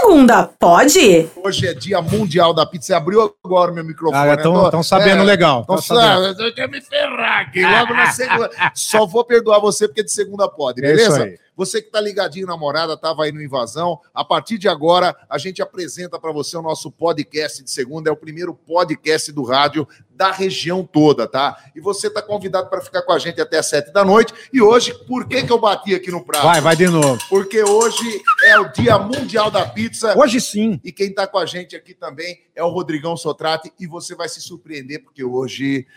segunda, pode? Hoje é dia mundial da pizza. Você abriu agora o meu microfone. Ah, estão sabendo É, legal. Então, tão sabendo. sabe, eu quero me ferrar aqui. Logo na segunda. Só vou perdoar você porque de segunda pode, É isso beleza? aí. Você que tá ligadinho na morada, tava aí no Invasão. A partir de agora, a gente apresenta para você o nosso podcast de segunda. É o primeiro podcast do rádio da região toda, tá? E você tá convidado para ficar com a gente até às sete da noite. E hoje, por que, que eu bati aqui no prato? Vai, vai de novo. Porque hoje é o Dia Mundial da Pizza. Hoje sim. E quem está com a gente aqui também é o Rodrigão Sotrate. E você vai se surpreender, porque hoje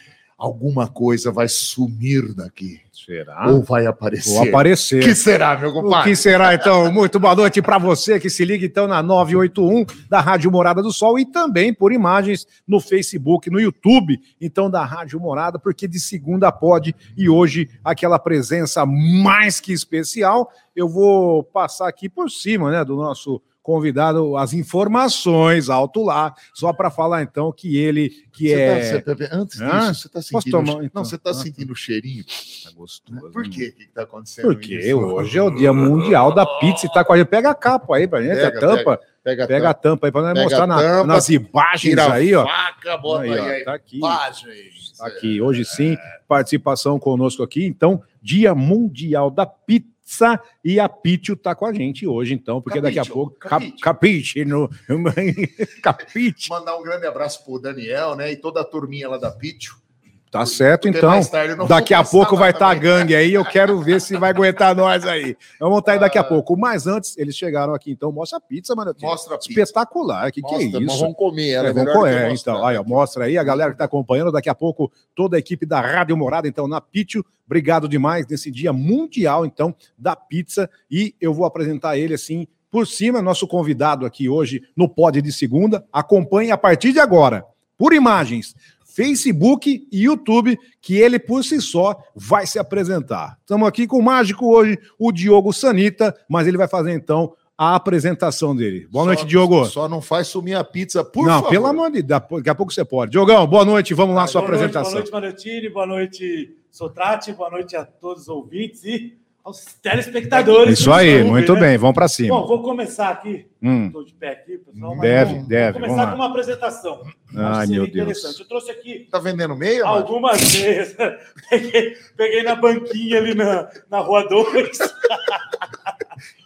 alguma coisa vai sumir daqui. Será? Ou vai aparecer. Vou aparecer. O que será, meu O compadre? que será, então? Muito boa noite para você que se liga, então, na 981 da Rádio Morada do Sol e também por imagens no Facebook, no YouTube, então, da Rádio Morada, porque de segunda pode e hoje aquela presença mais que especial. Eu vou passar aqui por cima, né, do nosso convidado as informações alto lá, só para falar então que ele que Você é tá- você- antes Hã? disso, você está sentindo. tomar, então? Não, você está Ah, sentindo o cheirinho. Tá gostoso. Por quê? O que está acontecendo? Porque isso? hoje é o dia mundial da pizza e tá com a gente. Pega a capa aí pra gente, Pega, a tampa. Pega, Pega a tampa aí pra nós Pega mostrar na- tampa, nas imagens aí, ó. faca, bota Aí, aí, ó, aí. tá aqui. Imagens. Tá aqui. Hoje sim, participação conosco aqui. Então, Dia Mundial da Pizza e a Pitio tá com a gente hoje, então, porque daqui a pouco. capitio. Cap, capite no. capite. Mandar um grande abraço pro Daniel, né? E toda a turminha lá da Pitio. Tá certo, Porque então. Daqui a pouco vai estar a também. gangue aí. Eu quero ver se vai aguentar nós aí. Vamos estar aí daqui a pouco. Mas antes, eles chegaram aqui, então. Mostra a pizza, mano. Mostra a pizza. Espetacular. Que que é mas isso? Vamos comer ela. É, É, vamos mostrar. então. Aí, ó, mostra aí a galera que está acompanhando. Daqui a pouco, toda a equipe da Rádio Morada, então, na Pitio. Obrigado demais nesse dia mundial, então, da pizza. E eu vou apresentar ele assim, por cima, nosso convidado aqui hoje no Pod de Segunda. Acompanhe a partir de agora, por imagens, Facebook e YouTube, que ele por si só vai se apresentar. Estamos aqui com o mágico hoje, o Diogo Sanita, mas ele vai fazer então a apresentação dele. Boa noite, Só- Diogo. Só não faz sumir a pizza, por não, favor. pelo amor de Deus, daqui a pouco você pode. Diogão, boa noite, vamos lá, sua boa noite, apresentação. boa noite, Marotini, boa noite, Sotrate, boa noite a todos os ouvintes e aos telespectadores. Isso aí, muito né? bem, vamos para cima. Bom, vou começar aqui. Hum. Estou de pé aqui, pessoal. mas Deve, vou- deve, Vou vamos começar com uma apresentação. Ai, meu Deus. interessante. Eu trouxe aqui Tá vendendo meia, algumas vezes. peguei, peguei na banquinha ali na, na Rua 2.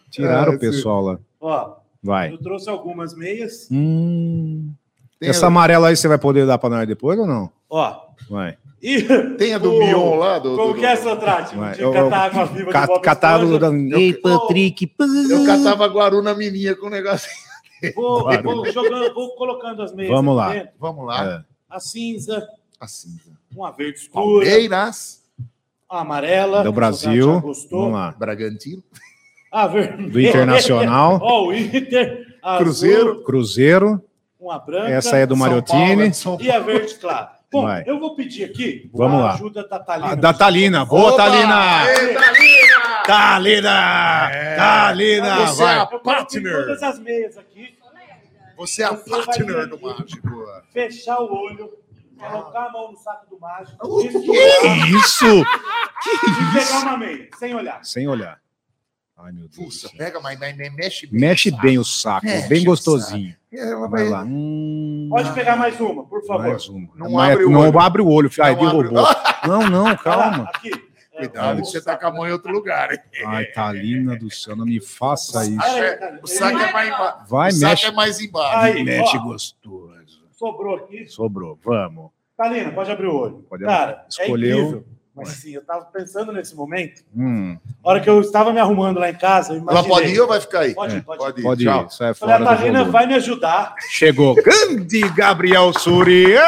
Tiraram Ah, o pessoal lá. Ó, Vai. eu trouxe algumas meias. Hum. Tem Essa a- amarela aí você vai poder dar para nós depois ou não? Ó, Vai. e Tem a do o- Mion lá? Do, Como do- que é, Sotrate? Vai. De Eu- catar água viva Ca- de Bob Catado Esponja? da. Ei, Patrick. Eu catava Guaruna Mininha com o negócio. Vou, Claro. vou jogando, vou colocando as meias. Vamos lá. dentro. Vamos lá. É. A cinza, A cinza. uma verde escura, Palmeiras, a amarela. Do Brasil. Vamos lá. Bragantino, A vermelha. Do Internacional. Ó, o Inter. Cruzeiro. azul, Cruzeiro. Uma branca. Essa aí é do São E a verde clara. Bom, Vai. eu vou pedir aqui Vamos a lá. ajuda da Thalina. Ah, da Talina. Boa, Opa! Talina. Thalina! Talina! Talina! Você é Vai. a Eu coloquei partner. todas as meias aqui, Você é a Você partner do mágico. fechar o olho, colocar a mão no saco do mágico, O misturar Isso! e pegar uma meia, sem olhar. Sem olhar. Ai, meu Deus. Puxa, pega, mas, mas- mas mexe bem. Mexe sabe? bem o saco, Mexe bem o gostosinho. É, Vai lá. Hum, Pode pegar mais uma, por favor. mais uma. Não Mas abre o não olho. abre o olho, filho. Ai, Não abre- derrubou. Não, não, calma. aqui. É, Cuidado, o que você tá com a mão em outro lugar, hein? Ai, Talina do céu, não me faça isso. O saco é mais embaixo. Vai, o saco mexe. é mais embaixo. Aí, Mexe ó. gostoso. Sobrou aqui. Sobrou, vamos. Talina, pode abrir o olho. Pode abrir. Cara, Escolheu. é. Mas sim, eu tava pensando nesse momento. Hum, A hora que eu estava me arrumando lá em casa, eu Ela pode ir ou vai ficar aí? Pode ir, É, pode, pode ir. pode ir, Tchau. Falei, a fora do Talina volume. vai me ajudar. Chegou. Grande Gabriel Surier.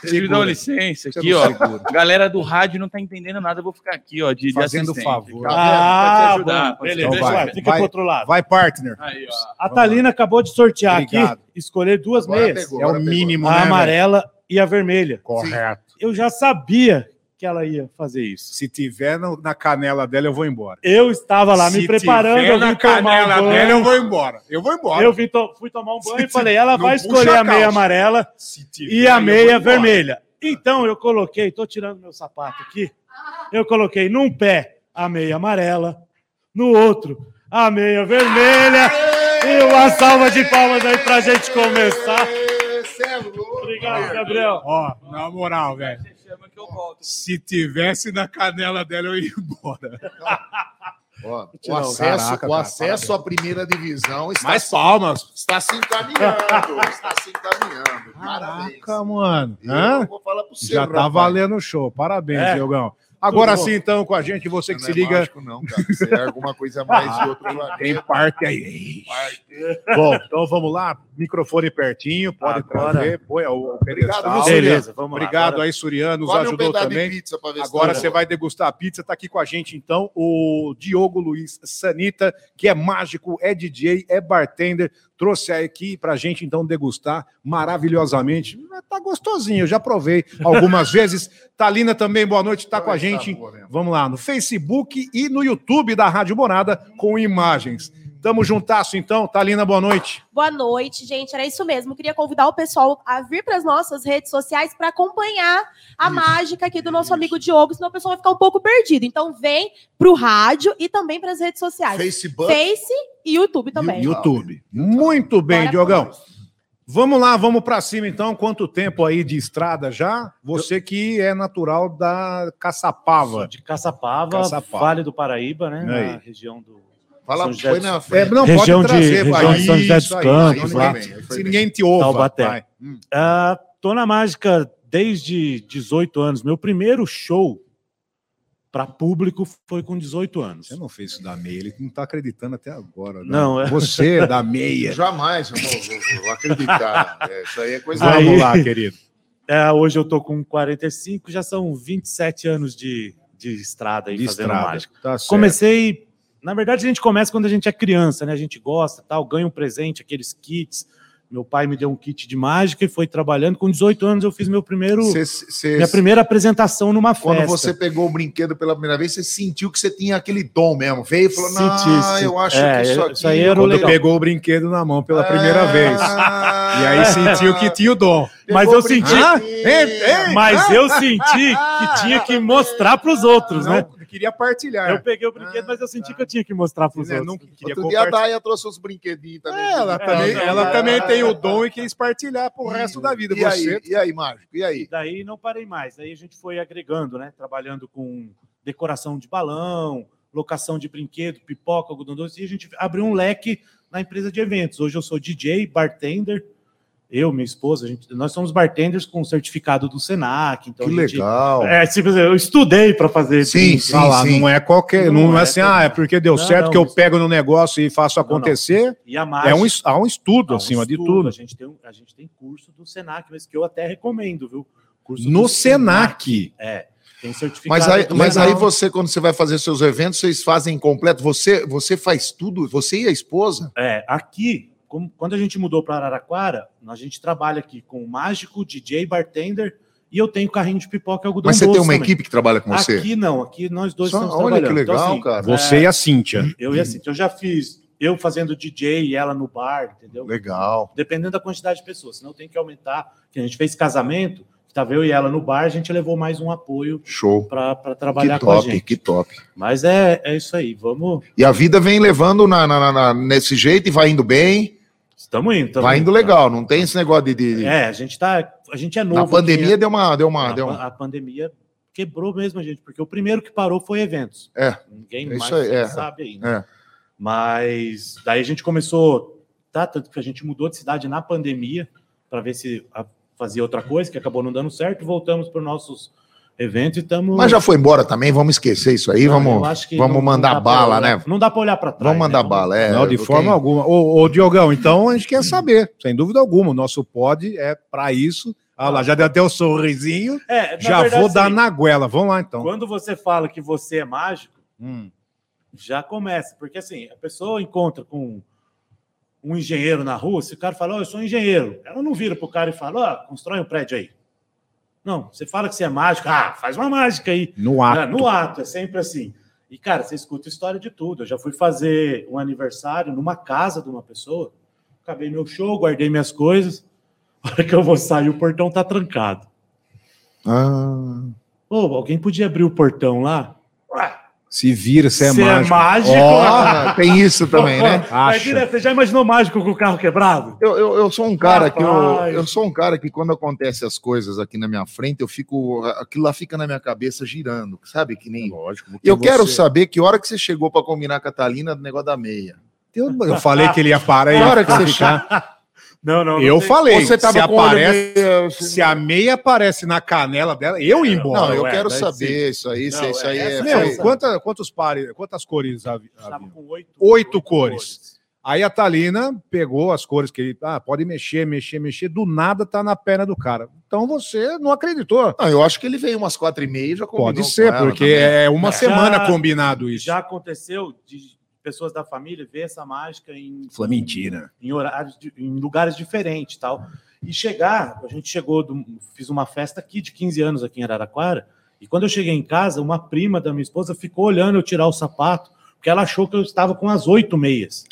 Vocês me dão licença aqui, ó. Galera do rádio não tá entendendo nada, eu vou ficar aqui, ó, de, de Fazendo favor. Ah, bom, te beleza. Então vai, vai, fica vai. pro outro lado. Vai, partner. Aí, ó. A Talina acabou de sortear Obrigado. aqui, escolher duas Agora meias. pegou. É o mínimo, A né? amarela e a vermelha. Correto. Eu já sabia que ela ia fazer isso. Se tiver no- na canela dela, eu vou embora. Eu estava lá me Se preparando, tiver eu na um canela banho. dela, eu vou embora. Eu vou embora. Eu vim to- fui tomar um banho e Se falei, ela vai escolher a a meia amarela Se tiver, e a meia vermelha. Então eu coloquei, tô tirando meu sapato aqui. Eu coloquei num pé a meia amarela, no outro a meia vermelha E uma salva de palmas aí pra gente começar. Cê é louco, Obrigado. Gabriel. Ó, na moral, velho. Chama que eu volto. Se tivesse na canela dela, eu ia embora. Ó, o acesso, caraca, o cara, acesso à primeira divisão está, Mais se, palmas. está se encaminhando. está se encaminhando. Parabéns. Caraca, mano. Eu Hã? vou falar pro você, Já tá rapaz. valendo o show. Parabéns, É. Diogão. Agora sim, então, com a gente, você que Não se é liga. mágico, não, cara. Isso é alguma coisa mais de outro planeta. Tem parte aí. Parte. Bom, então vamos lá. Microfone pertinho, pode Agora- trazer. Põe o Obrigado, viu, Suriano? Beleza, vamos lá. Obrigado Agora- aí, Suriano, nos um ajudou pedaço também. se Agora tá você vai degustar a pizza. Tá aqui com a gente, então, o Diogo Luiz Sanita, que é mágico, é DJ, é bartender. Trouxe aqui pra gente, então, degustar maravilhosamente. Tá gostosinho, eu já provei algumas vezes. Talina também, boa noite, tá com a gente. boa. Vamos lá, no Facebook e no YouTube da Rádio Morada com imagens. Tamo juntasso, então. Talina, boa noite. Boa noite, gente. Era isso mesmo. Queria convidar o pessoal a vir para as nossas redes sociais para acompanhar a Isso, mágica aqui do nosso isso. amigo Diogo, senão o pessoal vai ficar um pouco perdido. Então vem pro rádio e também para as redes sociais. Facebook. Face e YouTube também. YouTube. Muito bem, Bora Diogão. Vamos lá, vamos para cima então. Quanto tempo aí de estrada já? Você que é natural da Caçapava. De Caçapava, Caçapava. Vale do Paraíba, né? Aí. Na região do. Fala, São José foi na É, não, Região pode de- trazer, região vai. de São José dos Campos, lá. Se ninguém te ouve, Taubaté. vai. Ah, tô na mágica desde 18 anos. Meu primeiro show para público foi com 18 anos. Você não fez isso da meia, ele não tá acreditando até agora. né? Não, é- Você é da meia. Jamais eu vou, vou- acreditar. É, isso aí é coisa. Aí- Vamos lá, querido. É, hoje eu tô com 45, já são 27 anos de, de estrada aí De fazendo estrada. mágica. Tá certo. Comecei. Na verdade, a gente começa quando a gente é criança, né? A gente gosta, tal, ganha um presente, aqueles kits. Meu pai me deu um kit de mágica e foi trabalhando. Com 18 anos, eu fiz meu primeiro, Cê- cê- minha primeira apresentação numa Quando festa. você pegou o brinquedo pela primeira vez, você sentiu que você tinha aquele dom mesmo. Veio e falou: Não, eu acho é, que isso aqui. isso aí era Quando legal. pegou o brinquedo na mão pela primeira Ah, vez. E aí sentiu que tinha o dom. Mas eu o senti- brinquedo. Ah, ei, ei, Mas eu senti que tinha que mostrar para os outros, né? Não, queria partilhar. Eu peguei o brinquedo, mas eu senti que eu tinha que mostrar para os Né, outros. não queria Outro dia a. Daia trouxe uns brinquedinhos também. É, ela, também, ela não, também tem o dom e quis partilhar pro resto da vida. E Você aí, e aí, Mágico? E aí? Daí não parei mais. Aí a gente foi agregando, né? Trabalhando com decoração de balão, locação de brinquedo, pipoca, algodão doce, e a gente abriu um leque na empresa de eventos. Hoje eu sou DJ, bartender. Eu, minha esposa, a gente, nós somos bartenders com certificado do Senac. Então que gente, legal. É, tipo, eu estudei para fazer. Sim, sim. Fala, não é qualquer, não, Não é é assim, ah, é porque deu Não, certo não, que eu isso- pego no negócio e faço acontecer. E a mágica. É um, há um estudo há um acima de estudo, tudo. A gente, tem, a gente tem curso do Senac, mas que eu até recomendo, viu? Curso No do Senac. É, tem certificado. Mas aí, mas Senac. aí você, quando você vai fazer seus eventos, vocês fazem completo. Você, você faz tudo? Você e a esposa? É, aqui, como- quando a gente mudou para Araraquara, a gente trabalha aqui com mágico, DJ, bartender e eu tenho carrinho de pipoca e algodão Mas você tem uma também. equipe que trabalha com você? Aqui não, aqui nós dois Só- estamos olha que. Então, legal, assim, cara. Você e a Cíntia. Eu e assim, eu já fiz eu fazendo DJ e ela no bar, entendeu? Legal. Dependendo da quantidade de pessoas, senão tem que aumentar. Que a gente fez casamento, estava eu e ela no bar, a gente levou mais um apoio Show. para Que trabalhar com a top, gente. que top. Mas é, é isso aí, vamos. E a vida vem levando na- na- na- nesse jeito e vai indo bem, Estamos indo. tamo vai indo legal. Não tem esse negócio de. de- É, a gente tá. A gente é novo. aqui, pandemia deu uma. Deu uma, a, deu uma... a pandemia quebrou mesmo a gente, porque o primeiro que parou foi eventos. É, Ninguém mais aí, é. sabe né? É. Mas daí a gente começou, tá? Tanto que a gente mudou de cidade na pandemia para ver se a- fazia outra coisa, que acabou não dando certo. Voltamos para os nossos eventos e estamos. Mas já foi embora também, vamos esquecer isso aí, vamos, vamos mandar bala, né? Não dá para olhar para trás. Vamos mandar né? bala, é. não, de forma alguma. Ô, ô, Diogão, então a gente quer saber, sem dúvida alguma. O nosso pod é para isso. Ah lá, já deu até o sorrisinho. É, Já verdade, vou dar assim, na goela. Vamos lá, então. Quando você fala que você é mágico, Hum. já começa. Porque assim, a pessoa encontra com um engenheiro na rua, se o cara fala, "Ó, eu sou engenheiro, ela não vira pro cara e fala, ó, constrói um prédio aí. Não, você fala que você é mágico, ah, faz uma mágica aí. No ato. É, no ato, é sempre assim. E, cara, você escuta história de tudo. Eu já fui fazer um aniversário numa casa de uma pessoa, acabei meu show, guardei minhas coisas. A hora que eu vou sair, o portão tá trancado. Ah, Ô, alguém podia abrir o portão lá? Ué, Se vira, você é Você é mágico. mágico? Ah, tem isso também, né? Direto, Você já imaginou mágico com o carro quebrado? Eu, eu, eu sou um cara que eu, Rapaz. eu sou um cara que quando acontece as coisas aqui na minha frente, eu fico aquilo lá fica na minha cabeça girando, sabe? Que nem Lógico. Eu quero você- saber que hora que você chegou para combinar com a Catalina do negócio da meia. Eu, eu falei que ele ia parar e hora que ia você ficar. Não, não. Eu não falei, você tava se com aparece, meio- se a meia aparece na canela dela, eu ia embora. Não, eu ué, quero saber isso aí, isso, Não, isso aí é é. essa Meu, Essa- quanta- quantos pares, quantas cores havia? Estava com oito, Oito cores. Aí a Thalina pegou as cores que ele. Ah, pode mexer, mexer, mexer. Do nada tá na perna do cara. Então você não acreditou. Não, eu acho que ele veio umas quatro e meia e já combinou Pode com ser, ela porque também. é uma Já- semana combinado isso. Já aconteceu de pessoas da família ver essa mágica em, Foi mentira. em horários, de- em lugares diferentes tal. E chegar, a gente chegou, do- fiz uma festa aqui de 15 anos aqui em Araraquara, e quando eu cheguei em casa, uma prima da minha esposa ficou olhando eu tirar o sapato, porque ela achou que eu estava com as oito meias.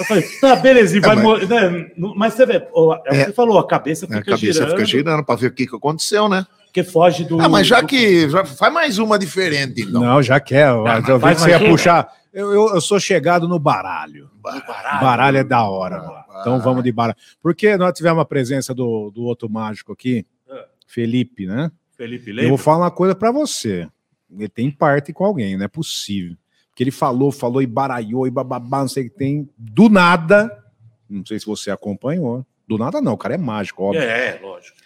Eu falei, tá, beleza, e vai mas- mo- né, mas você vê, é É. você falou, a cabeça A fica cabeça girando, fica girando para ver o que, que aconteceu, né? Porque foge do... Ah, mas já do- que. Já faz mais uma diferente, então. Não, já quer. Eu, mas eu vi que você ia uma. puxar. Eu, eu, eu sou chegado no baralho. baralho. Baralho é da hora. Baralho. mano. Então vamos de baralho. Porque nós tivemos a presença do, do outro mágico aqui, É. Felipe, né? Felipe Eu lembra? vou falar uma coisa pra você. Ele tem parte com alguém, não é possível. Porque ele falou, falou e baralhou e bababá, não sei o que tem. Do nada, não sei se você acompanhou. Do nada não, o cara é mágico, óbvio. É, lógico.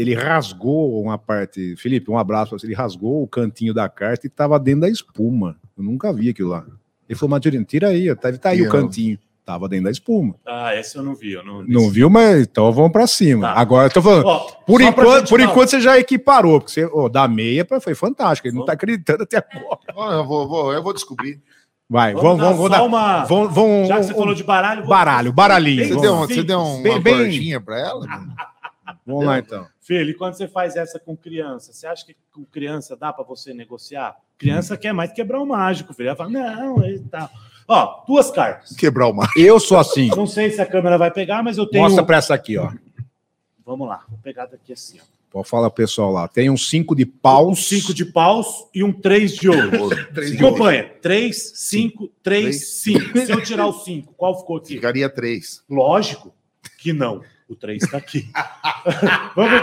Ele rasgou uma parte. Felipe, um abraço pra você. Ele rasgou o cantinho da carta e tava dentro da espuma. Eu nunca vi aquilo lá. Ele falou, Maturino, tira aí, tá, tá aí E o eu- cantinho. Tava dentro da espuma. Ah, esse eu não vi, eu não, Não viu, mas então vamos pra cima. Tá. Agora eu tô falando. Ó, Por, pra enquanto, por falar- enquanto você já equiparou, porque você, ó, da meia pra- foi fantástico. Ele não Vamos. tá acreditando até agora. Eu vou, vou- eu vou descobrir. Vai, Vamos, vamos, dar vamos, dar. uma... Vamos, vamos, Já que você um- falou de baralho... baralho, baralhinho. Você deu, você deu uma Bem- bem- para ela? Vamos lá então. Filho, e quando você faz essa com criança, você acha que com criança dá para você negociar? Criança quer mais quebrar o mágico, filho. Ela fala, não, e tal. Ó, duas cartas. Quebrar o mar. Eu sou assim. Não sei se a câmera vai pegar, mas eu tenho... Mostra pra essa aqui, ó. Vamos lá, vou pegar daqui assim, ó. Pode falar pro pessoal lá. Tem um 5 de paus. Um cinco de paus e um três de ouro. Três de ouro. Acompanha. Três, cinco, três, cinco. Se eu tirar o cinco, qual ficou aqui? Ficaria três. Lógico que não. O 3 está aqui. vamos,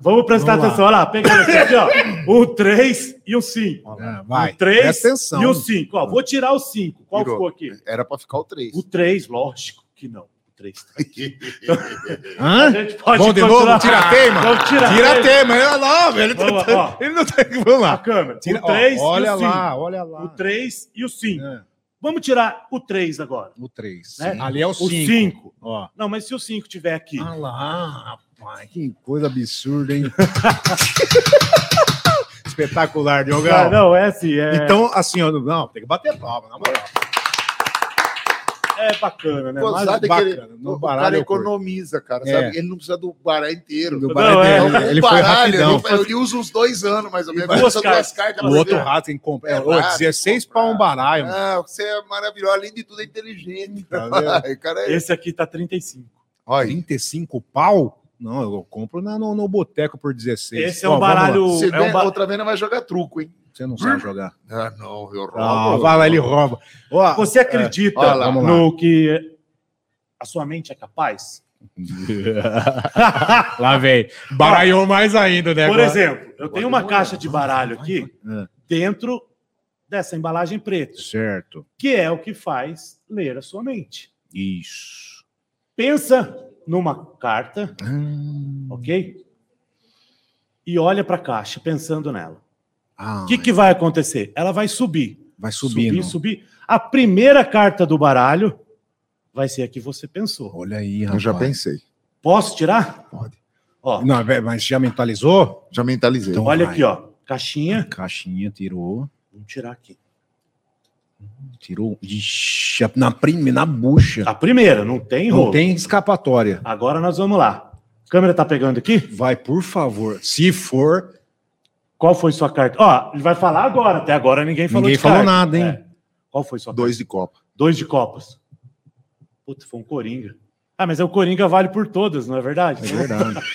vamos prestar Vamos atenção. Olha lá, pegando aqui, ó. O 3 e o 5. É, vai. O 3 Presta atenção. e o 5. Ó, vou tirar o 5. Qual Virou. ficou aqui? Era para ficar o três. O 3, lógico que não. O 3 está aqui. A Hã? gente pode Vamos de continuar. novo? Tira a teima? Vamos tirar Tira a tema. Ele não, velho. Ele, Vamos, tá- ele não tá. Vamos A lá. câmera. Tira, o 3 ó, olha e o 5. lá, olha lá. O 3 e o 5. É, Vamos tirar o 3 agora. o 3. Né? Ali é o O 5. 5. Ó. Não, mas se o 5 tiver aqui? Ah lá, rapaz. Que coisa absurda, hein? Espetacular, Diogão. Ah, não, é assim. É, Então, assim, ó, não, tem que bater palma, na moral. É bacana, né? Mas- sabe que bacana. ele, No o baralho cara economiza, cara. É. Ele não precisa do baralho inteiro. Do Não, baralho é. dele, Um ele foi baralho, rapidão. ele, ele usa uns dois anos, mais ou menos. duas cartas. cartas O outro rato tem que comprar. É Ô, raro, 16 comprar. para um baralho. Ah, você é maravilhoso. Além de tudo, é inteligente. Tá cara, é... Esse aqui tá 35. Olha, 35 pau? Não, eu compro na- no, no boteco por 16. Esse é Ó, um lá. baralho. você É um vê- ba- outra vez não vai jogar truco, hein? Você não sabe jogar. Ah, não, eu roubo. Ah, vai lá, ele rouba. Ó, Você acredita Olha lá, no que a sua mente é capaz? lá vem. Baralhou mais ainda, né? Por exemplo, eu tenho uma caixa de baralho aqui É. dentro dessa embalagem preta, Certo. que é o que faz ler a sua mente. Isso. Pensa numa carta, Hum. ok? E olha para a caixa pensando nela. Ah, O que, que vai acontecer? Ela vai subir. vai subindo. Subir, subir. A primeira carta do baralho vai ser a que você pensou. Olha aí, Eu rapaz. já pensei. Posso tirar? Pode. Ó, Não, velho, mas já mentalizou? Já mentalizei. Então- olha vai. aqui, ó. Caixinha. Caixinha, tirou. Vamos tirar aqui. Tirou. Ixi, na primeira, na bucha. A primeira, não tem Não rolo. tem escapatória. Agora nós vamos lá. A câmera tá pegando aqui? Vai, por favor. Se for, Qual foi sua carta? Ó, ele vai falar agora. Até agora ninguém falou ninguém de falou carta. nada, hein? É. Qual foi sua carta? Dois de copa. Dois de copas. Puta, foi um Coringa. Ah, mas é o Coringa vale por todas, não é verdade? É verdade.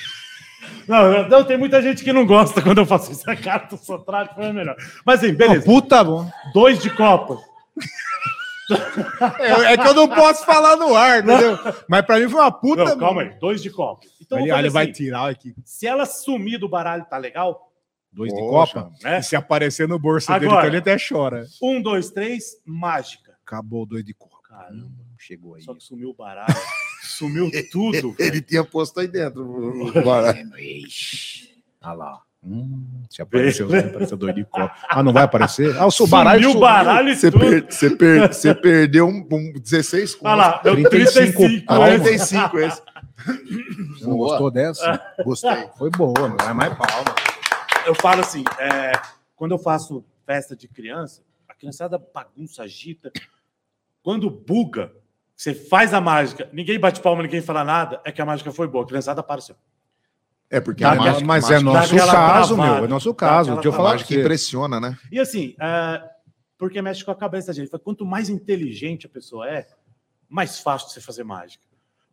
Não, não, tem muita gente que não gosta quando eu faço isso. A carta do Sotrate foi melhor. Mas assim, beleza. puta bom. Dois de copa. É, é que eu não posso falar no ar, entendeu? Mas pra mim foi uma puta. Não, calma aí. Dois de copa. Então, Ele, ele vai assim, tirar aqui. se ela sumir do baralho, tá legal? Dois de Poxa, copa. né? E se aparecer no bolso dele, Agora. então ele até chora. Um, dois, três, mágica. Acabou o dois de copa. Caramba, Chegou aí. só que sumiu o baralho. sumiu tudo. Ele velho. tinha posto aí dentro. o- baralho. Olha lá. Hum, se apareceu, vai aparecer dois de copa. Ah, não vai aparecer? Ah, o seu baralho Sumiu o baralho e Você, tudo. per- você per- você perdeu um, um 16 Olha lá, deu 35 35. Ah, né? 35 esse. Não Boa. gostou dessa? Gostei. Foi boa, mas é mais palma. Eu falo assim, é, quando eu faço festa de criança, a criançada bagunça, agita. Quando buga, você faz a mágica, ninguém bate palma, ninguém fala nada, é que a mágica foi boa. A criançada apareceu. É porque Dá a aquela- mágica, mas é nosso caso, travada. meu. É nosso caso. Deixa eu falar pra você. impressiona, né? E assim, é, porque mexe com a cabeça da gente. Quanto mais inteligente a pessoa é, mais fácil de você fazer mágica.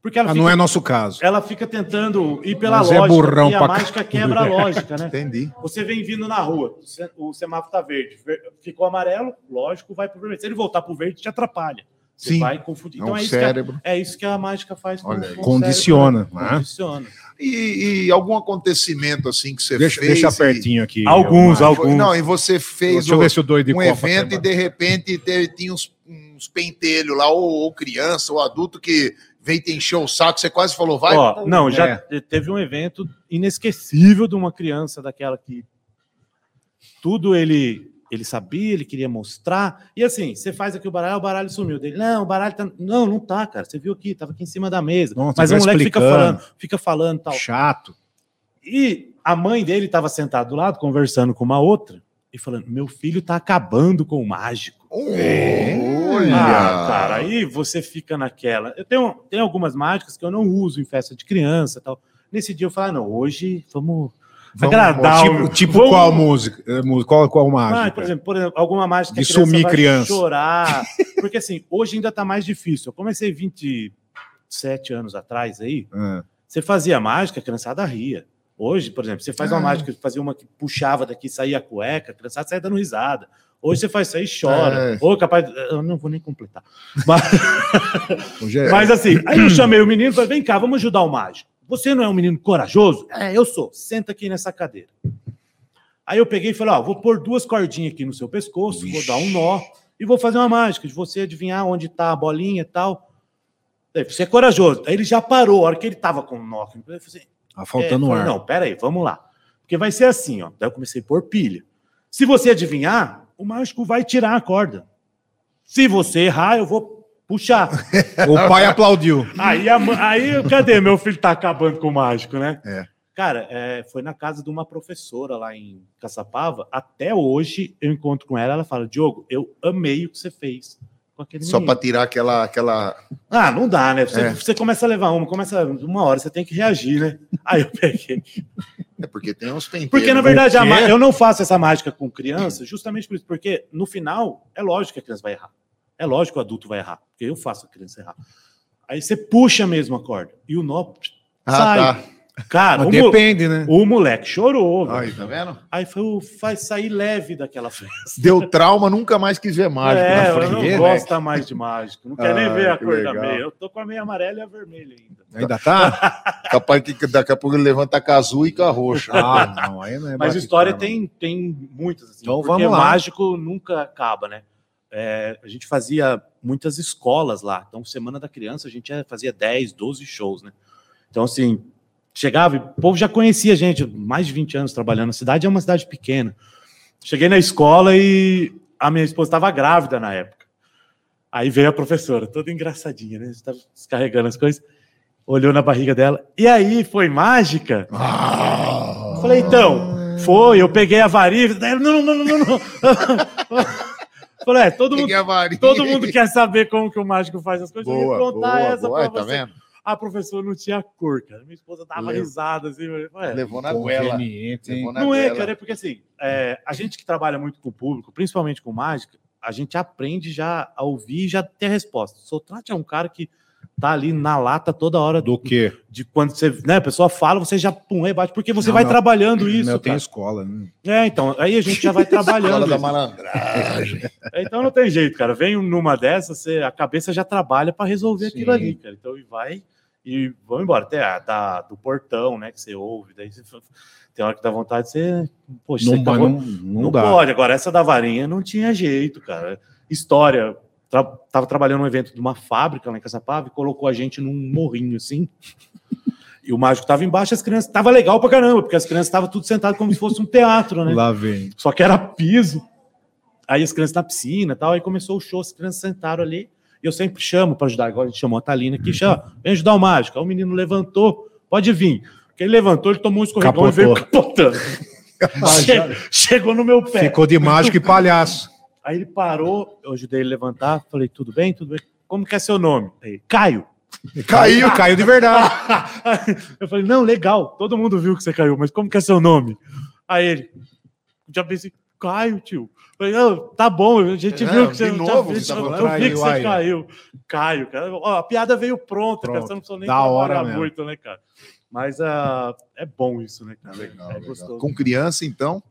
Porque ela, Ah, fica, não é nosso caso. ela fica tentando ir pela Mas é lógica. burrão e a mágica quebra a lógica, né? Entendi. Você vem vindo na rua, o se- o semáforo tá verde, ver- ficou amarelo, lógico, vai pro vermelho. Se ele voltar pro verde, te atrapalha. Você Sim. vai confundir. É Então um é isso, que a, cérebro. é isso que a mágica faz com, Olha com o Condiciona, cérebro, né? né? Condiciona. E, e algum acontecimento assim que você Deixa, fez? deixa e- pertinho aqui. Alguns, eu- alguns. Não, e você fez Deixa eu o- ver se o doido de um evento e de repente teve, tinha uns, uns pentelhos lá, ou, ou criança, ou adulto que veio te encher o saco, você quase falou, vai. Ó, não, já É. te- teve um evento inesquecível de uma criança daquela que tudo ele ele sabia, ele queria mostrar. E assim, você faz aqui o baralho, o baralho sumiu dele. Não, o baralho tá. Não, não tá, cara. Você viu aqui, tava aqui em cima da mesa. Você Mas o moleque fica falando, fica falando tal. Chato. E a mãe dele estava sentada do lado, conversando com uma outra, e falando: Meu filho tá acabando com o mágico. Olha! Ah, cara, aí você fica naquela. Eu tenho, tenho algumas mágicas que eu não uso em festa de criança e tal. Nesse dia eu falo: ah, não, hoje vamos, Vamos agradar Tipo, o. tipo vamos- qual música? É, mu- Qual, qual mágica? Ah, por exemplo, por exemplo, alguma mágica De sumir vai criança. chorar. Porque assim, hoje ainda tá mais difícil. Eu comecei 27 anos atrás aí. Ah, Você fazia mágica, a criançada ria. Hoje, por exemplo, você faz uma Ah. mágica, fazia uma que puxava daqui, saía a cueca, a criançada saia dando risada. Hoje você faz isso aí e chora. É. Ou capaz. Eu não vou nem completar. Mas, é- mas assim, aí eu chamei o menino e falei: vem cá, vamos ajudar o mágico. Você não é um menino corajoso? É, eu sou. Senta aqui nessa cadeira. Aí eu peguei e falei: ó, vou pôr duas cordinhas aqui no seu pescoço, vou dar um nó e vou fazer uma mágica de você adivinhar onde tá a bolinha e tal. Aí, Você é corajoso. Aí ele já parou, a hora que ele tava com o nó. Eu falei assim, Tá faltando é, falei, ar. Não, pera aí, vamos lá. Porque vai ser assim, ó. Daí eu comecei a pôr pilha. Se você adivinhar, o mágico vai tirar a corda. Se você errar, eu vou puxar. O pai aplaudiu. aí, a aí, cadê? Meu filho tá acabando com o mágico, né? É. Cara, é, foi na casa de uma professora lá em Caçapava. Até hoje eu encontro com ela. Ela fala: Diogo, eu amei o que você fez Só para tirar aquela, aquela. Ah, não dá, né? Você, É. você começa a levar uma, começa uma hora, você tem que reagir, né? Aí eu peguei. É porque tem uns penteiros. Porque, na né? verdade, eu não faço essa mágica com criança justamente por isso. Porque, no final, é lógico que a criança vai errar. É lógico que o adulto vai errar. Porque eu faço a criança errar. Aí você puxa mesmo a corda. E o nó Ah, sai. tá. Cara, o, depende, né? o moleque chorou. Aí, tá vendo? Aí foi o faz sair leve daquela festa. Deu trauma, nunca mais quis ver mágico é, na eu frente. não né? gosto mais de mágico. Não quer nem Ah, ver a cor da legal. meia. Eu tô com a meia amarela e a vermelha ainda. Ainda tá? Capaz que daqui a pouco ele levanta com a azul e com a roxa. Ah, não. Aí não é Mas história tem, tem muitas. Assim, Então vamos lá. mágico nunca acaba, né? É, a gente fazia muitas escolas lá. Então, Semana da Criança, a gente fazia 10, 12 shows, né? Então, assim, chegava e o povo já conhecia a gente, mais de 20 anos trabalhando. A cidade é uma cidade pequena. Cheguei na escola e a minha esposa estava grávida na época. Aí veio a professora, toda engraçadinha, né? Estava descarregando as coisas. Olhou na barriga dela. E aí, foi mágica? Ah. Falei, então, foi, eu peguei a ela, Não, não, não, não, não. Falei, é, todo mundo, Peguei todo mundo quer saber como que o mágico faz as coisas. eu Boa, vou contar boa, essa boa. pra tá você. vendo? A professora não tinha cor, cara. Minha esposa dava Leu. risada assim. "Ué, Levou na goela. Levou na não é, cara, é porque assim, é, a gente que trabalha muito com o público, principalmente com mágica, a gente aprende já a ouvir e já ter a resposta. O Sotrate é um cara que tá ali na lata toda hora Do quê? de quando você, né, a pessoa fala, você já pum, rebate, porque você Não, vai não. trabalhando isso. Eu tenho cara. escola. Né? É, então, aí a gente já vai Escola trabalhando. da isso. malandragem. Então não tem jeito, cara. Vem numa dessas, você, a cabeça já trabalha para resolver Sim. aquilo ali, cara. Então e vai e vamos embora. Até a da, do portão, né, que você ouve, daí você, tem hora que dá vontade de você. Poxa, Não, você tá não, não, não pode. Agora, essa da varinha não tinha jeito, cara. História. Tra tava trabalhando num evento de uma fábrica lá em Caçapava e colocou a gente num morrinho assim. E o mágico tava embaixo, as crianças. Tava legal pra caramba, porque as crianças estavam tudo sentadas como se fosse um teatro, né? Lá vem. Só que era piso. Aí as crianças na piscina tal. Aí começou o show, as crianças sentaram ali. Eu sempre chamo para ajudar. Agora a gente chamou a Thalina aqui, chama, vem ajudar o mágico. Aí o menino levantou, pode vir. Porque ele levantou, ele tomou um escorregão e veio capotando. Che- Chegou no meu pé. Ficou de mágico e palhaço. Aí ele parou, eu ajudei ele a levantar, falei, tudo bem, tudo bem. Como que é seu nome? Aí, Caio. Caiu, caiu de verdade. eu falei, não, legal, todo mundo viu que você caiu, mas como que é seu nome? Aí ele, já pensei, Caio, tio. Falei, não, tá bom, a gente É, viu que você novo já, você tá eu vi que você caiu. Caio, cara. Ó, a piada veio pronta, cara. Pronto. Você não precisa nem trabalhar muito, né, cara? Mas ah, é bom isso, né, cara? Legal, é legal. Com criança, então.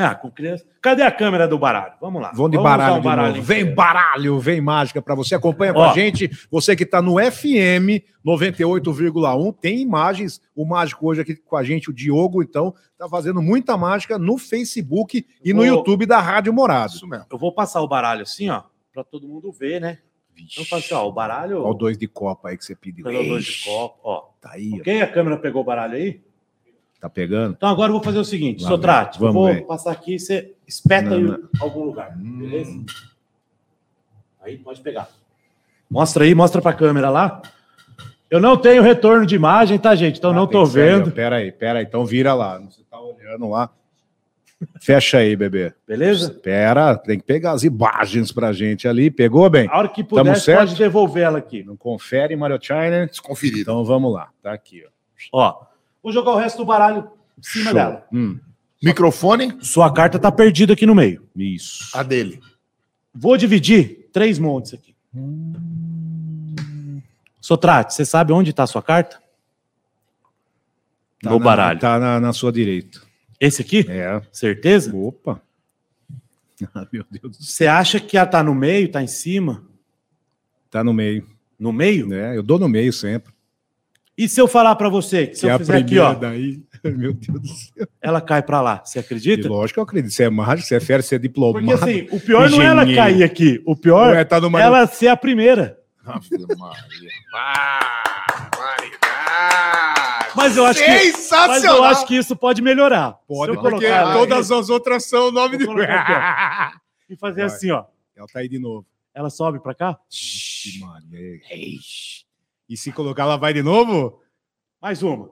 Ah, com criança. Cadê a câmera do baralho? Vamos lá. Vão de Vamos baralho, um de novo. Vem baralho, vem mágica para você. Acompanha com a gente. Você que está no FM 98,1, tem imagens. O mágico hoje aqui com a gente, o Diogo, então, tá fazendo muita mágica no Facebook e no Vou- YouTube da Rádio Morado. Isso mesmo. Eu vou passar o baralho assim, ó, pra todo mundo ver, né? Então, fala assim, ó, o baralho. Olha o dois de copa aí que você pediu. Cadê o dois de copo? Ó. Tá aí, ó. Ok? A câmera pegou o baralho aí? Tá pegando? Então agora eu vou fazer o seguinte, Lá Sotrate, Vamos vou ver. passar aqui e você espeta Não, não. em algum lugar, beleza? Aí pode pegar. Mostra aí, mostra pra câmera lá. Eu não tenho retorno de imagem, tá, gente? Então Ah, não tô aí, vendo, Pera aí, pera aí. Então vira lá. Você tá olhando lá. Fecha aí, bebê. beleza? Pera, tem que pegar as imagens pra gente ali. Pegou bem? A hora que Tamo puder, certo? pode devolver ela aqui. Não confere, Mario China? Desconferido. Então vamos lá. Tá aqui, ó. Ó, vou jogar o resto do baralho em cima Show. dela. Hum, Microfone, Sua carta tá perdida aqui no meio. isso. a dele. Vou dividir três montes aqui. Sotrate, você sabe onde tá a sua carta? Tá no na- baralho. Tá na, na sua direita. Esse aqui? É. Certeza? Opa. Ah, meu Deus do céu. Você acha que ela tá no meio, tá em cima? Tá no meio. No meio? Né? Eu dou no meio sempre. E se eu falar pra você que se que é eu a fizer aqui, primeira ó, daí. Meu Deus do céu. ela cai pra lá, você E acredita? lógico que eu acredito. Você é mágico, você é fera, você é diplomado. Porque assim, o pior não é ela cair aqui, o pior tá é ela ser a primeira. Maria. Barbaridade. Mas eu acho que mas eu acho que isso pode melhorar. Pode, porque colocar todas aqui as outras são o nome Vou de. colocar e fazer Vai. assim, ó. Ela tá aí de novo. Ela sobe pra cá? Ixi, Maria. Ixi. E se colocar, ela vai de novo? Mais uma.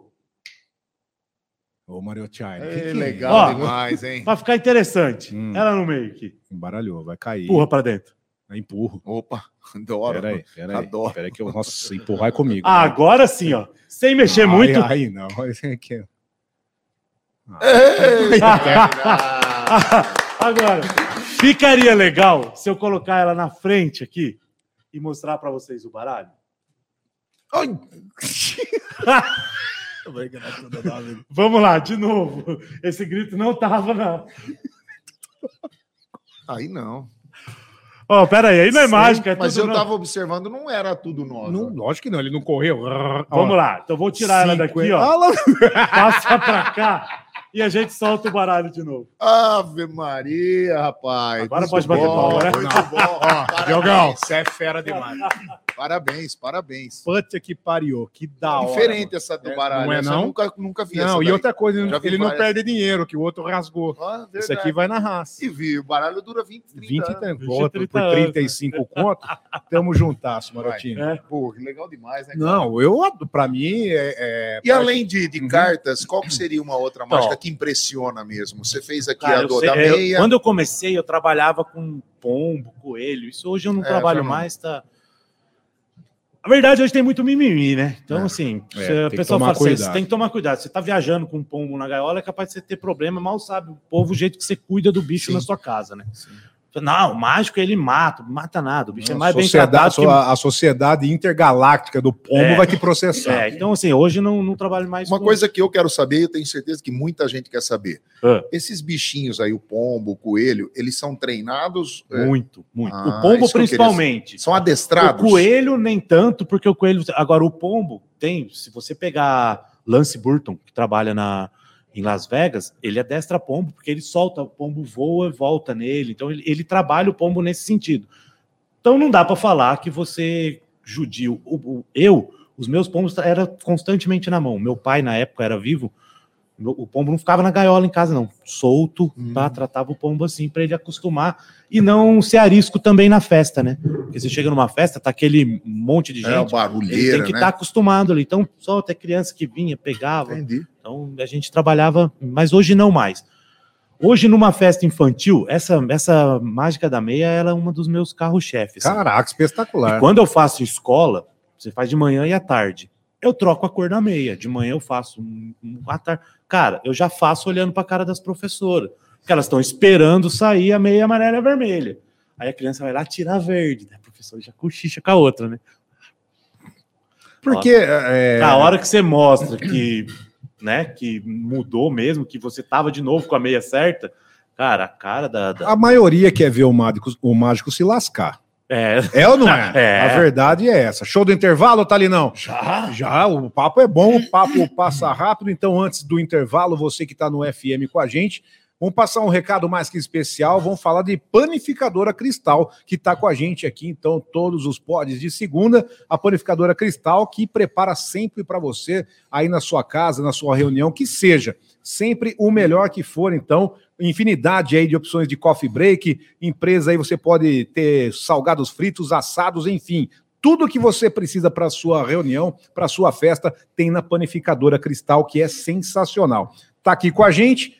Ô, Mario China. É, legal Ó. demais, hein? Pra ficar interessante. Hum. Ela no meio aqui. Embaralhou, vai cair. Empurra pra dentro. Aí Empurro. Opa, adoro. Pera aí, pera aí. Adoro. Pera aí que eu... Nossa, empurrar é comigo. Ah, agora sim, ó. Sem mexer Ai, muito. Aí não. Esse aqui é- Agora, ficaria legal se eu colocar ela na frente aqui e mostrar pra vocês o baralho? Ai, Vamos lá, de novo. Esse grito não tava na. Aí não. Ó, pera aí, aí não é Sim, mágica, é Mas tudo eu não. tava observando, não era tudo nosso. Não, lógico que não, ele não correu. Vamos lá, então vou tirar ela daqui, ó. Ah, Passa pra cá e a gente solta o baralho de novo. Ave Maria, rapaz. Agora pode bater palma, né? Muito bom. Parabéns, Diogão, você é fera demais. Parabéns, parabéns. Puta que pariu, que da hora. Diferente essa do É, baralho. não é não? eu nunca, nunca vi mano. essa Não, e outra coisa, ele, não perde dinheiro, que o outro rasgou. Ah, Esse verdade. aqui vai na raça. E vi, o baralho dura 20, 30 20 e anos. tanto. 20, Bota 30 por anos, 35 conto, tamo juntasso, Marotinho. É. Pô, que legal demais, né? cara? Não, eu, pra mim, é... é E além de, de Uhum. cartas, qual que seria uma outra Então. mágica que impressiona mesmo? Você fez aqui Cara, a eu do sei- da eu- meia. quando eu comecei, eu trabalhava com pombo, coelho. Isso hoje eu não É, trabalho mais, tá? A verdade, hoje tem muito mimimi, né? Então, É. assim, É, a pessoa fala assim, cuidado. você tem que tomar cuidado. Você tá viajando com um pombo na gaiola, é capaz de você ter problema, mal sabe o povo o jeito que você cuida do bicho Sim. na sua casa, né? Sim. Não, o mágico ele mata, mata nada. O bicho é mais bem tratado que... A sociedade intergaláctica do pombo É. vai te processar. É, então, assim, hoje não, não trabalho mais Uma com- coisa que eu quero saber, eu tenho certeza que muita gente quer saber. Ah. Esses bichinhos aí, o pombo, o coelho, eles são treinados, é, Muito, muito. Ah, o pombo, principalmente. são adestrados. O coelho, nem tanto, porque o coelho. Agora, o pombo tem. Se você pegar Lance Burton, que trabalha na, em Las Vegas, ele adestra pombo, porque ele solta, o pombo voa e volta nele. Então, ele, ele trabalha o pombo nesse sentido. Então, não dá para falar que você judio. O- o- eu, os meus pombos eram constantemente na mão. Meu pai, na época, era vivo. O pombo não ficava na gaiola em casa, não. Solto, Hum. tá? tratava o pombo assim, para ele acostumar e não ser arisco também na festa, né? Porque você chega numa festa, tá aquele monte de É, o gente, ele tem que né? estar acostumado ali. Então, só até criança que vinha, pegava. Entendi. Então, a gente trabalhava, mas hoje não mais. Hoje, numa festa infantil, essa, essa mágica da meia ela é uma dos meus carros-chefes. Caraca, E espetacular. quando eu faço escola, você faz de manhã e à tarde. Eu troco a cor da meia. De manhã eu faço um, um à tarde. Cara, eu já faço olhando para a cara das professoras. Porque elas estão esperando sair a meia amarela e a vermelha. Aí a criança vai lá tirar a verde. né? A professora já cochicha com a outra, né? Porque é, A hora que você mostra que, né, que mudou mesmo, que você tava de novo com a meia certa, cara, a cara da. da- a maioria quer ver o mágico, o mágico se lascar. É, É ou não é? É. A verdade é essa. Show do intervalo, Talinão? já. Já, o papo é bom, o papo passa rápido. Então, antes do intervalo, você que está no FM com a gente, vamos passar um recado mais que especial. Vamos falar de Panificadora Cristal, que está com a gente aqui. Então, todos os pods de segunda, a Panificadora Cristal, que prepara sempre para você, aí na sua casa, na sua reunião, que seja sempre o melhor que for. Então, infinidade aí de opções de coffee break, empresa aí você pode ter salgados fritos, assados, enfim, tudo que você precisa para sua reunião, para sua festa, tem na Panificadora Cristal, que é sensacional. Tá aqui com a gente,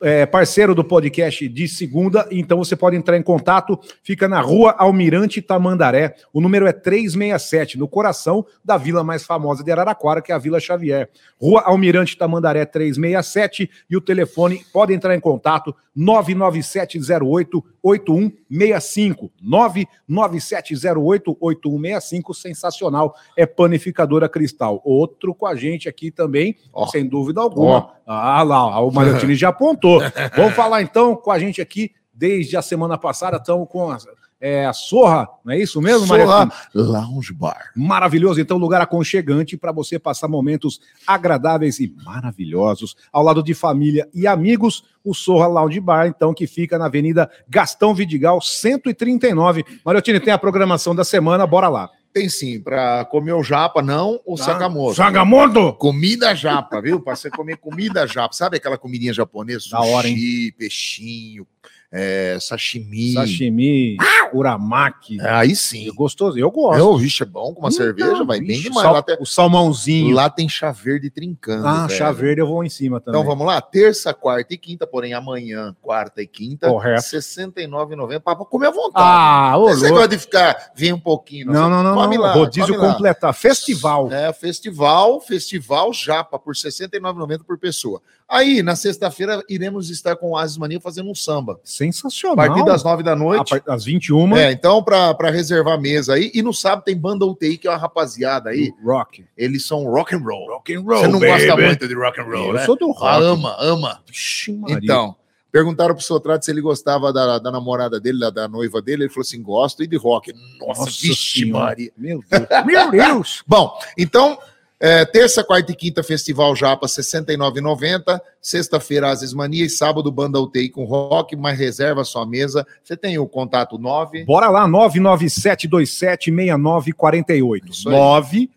é, parceiro do podcast de segunda, então você pode entrar em contato, fica na rua Almirante Tamandaré, o número é 367, no coração da vila mais famosa de Araraquara, que é a Vila Xavier. Rua Almirante Tamandaré 367, e o telefone pode entrar em contato 99708 8165. 99708 8165, sensacional. É Panificadora Cristal. Outro com a gente aqui também, Ó. sem dúvida alguma. Ah lá, o Mariotini já apontou. Vamos falar então com a gente aqui desde a semana passada, estamos com a, é, a Sorra, não é isso mesmo, Sorra Mariotini? Lounge Bar. Maravilhoso, então, lugar aconchegante para você passar momentos agradáveis e maravilhosos ao lado de família e amigos. O Sorra Lounge Bar, então, que fica na Avenida Gastão Vidigal, 139. Mariotini, tem a programação da semana, bora lá. Tem sim, para comer o japa, não o sakamoto. Sagamoto! Comida japa, viu? Para você comer comida japa. Sabe aquela comidinha japonesa? Da hora, hein? Sushi, peixinho, é, sashimi. Sashimi, uramaki. Aí sim. Gostoso, eu gosto. Eu, vixe, é bom com uma Então, cerveja, vai bem demais. sal- tem, O salmãozinho. lá tem chá verde trincando. ah, velho. chá verde eu vou em cima também. Então vamos lá, terça, quarta e quinta, porém amanhã, quarta e quinta. R$ 69,90 para comer à vontade. Ah, ô, louco. negócio de ficar, vem um pouquinho. Não, não, não. Come não. lá, Rodízio completar. Festival. É, festival, festival Japa, por R$ 69,90 por pessoa. Aí, na sexta-feira, iremos estar com o Asis Mania fazendo um samba. A Sensacional. partir das nove da A noite. par- às 21 É, então, para reservar a mesa aí. E no sábado tem banda UTI, que é uma rapaziada aí. rock. Eles são rock and roll. Rock and Você não gosta muito de rock and roll, Eu né? sou do rock. Ah, ama, ama. Vixe. Então, perguntaram pro Sotrato se ele gostava da, da namorada dele, da, da noiva dele. Ele falou assim: gosto e de rock. Nossa, Nossa vixe. Maria. Meu Deus. Meu Deus. Bom, então, é, terça, quarta e quinta, Festival Japa, R$ 69,90. Sexta-feira, Ases Mania. E sábado, Banda UTI com rock, mas reserva a sua mesa. Você tem o contato 9. Bora lá, 997276948. Isso aí.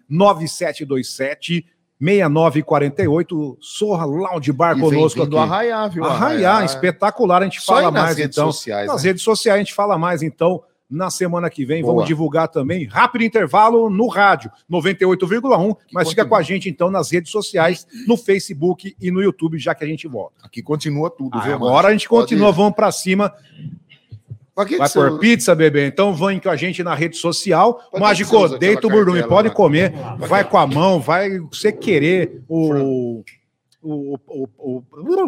99727 6948. Sorra Lounge Bar E conosco aqui. Arraiá, viu? Arraiar, espetacular. A gente Só fala mais redes então. sociais, Nas né? redes sociais a gente fala mais então. Na semana que vem, Boa. vamos divulgar também. Rápido intervalo no rádio, 98,1. Mas fica continua. com a gente então nas redes sociais, no Facebook e no YouTube, já que a gente volta. Aqui continua tudo, Ah, viu? agora a gente continua, vamos pra cima. Pra que que Vai você- por pizza, bebê? Então vem com a gente na rede social. que que você Mágico, deita o burdume, pode lá? comer. Vai com a mão, vai você querer o, o, o, o,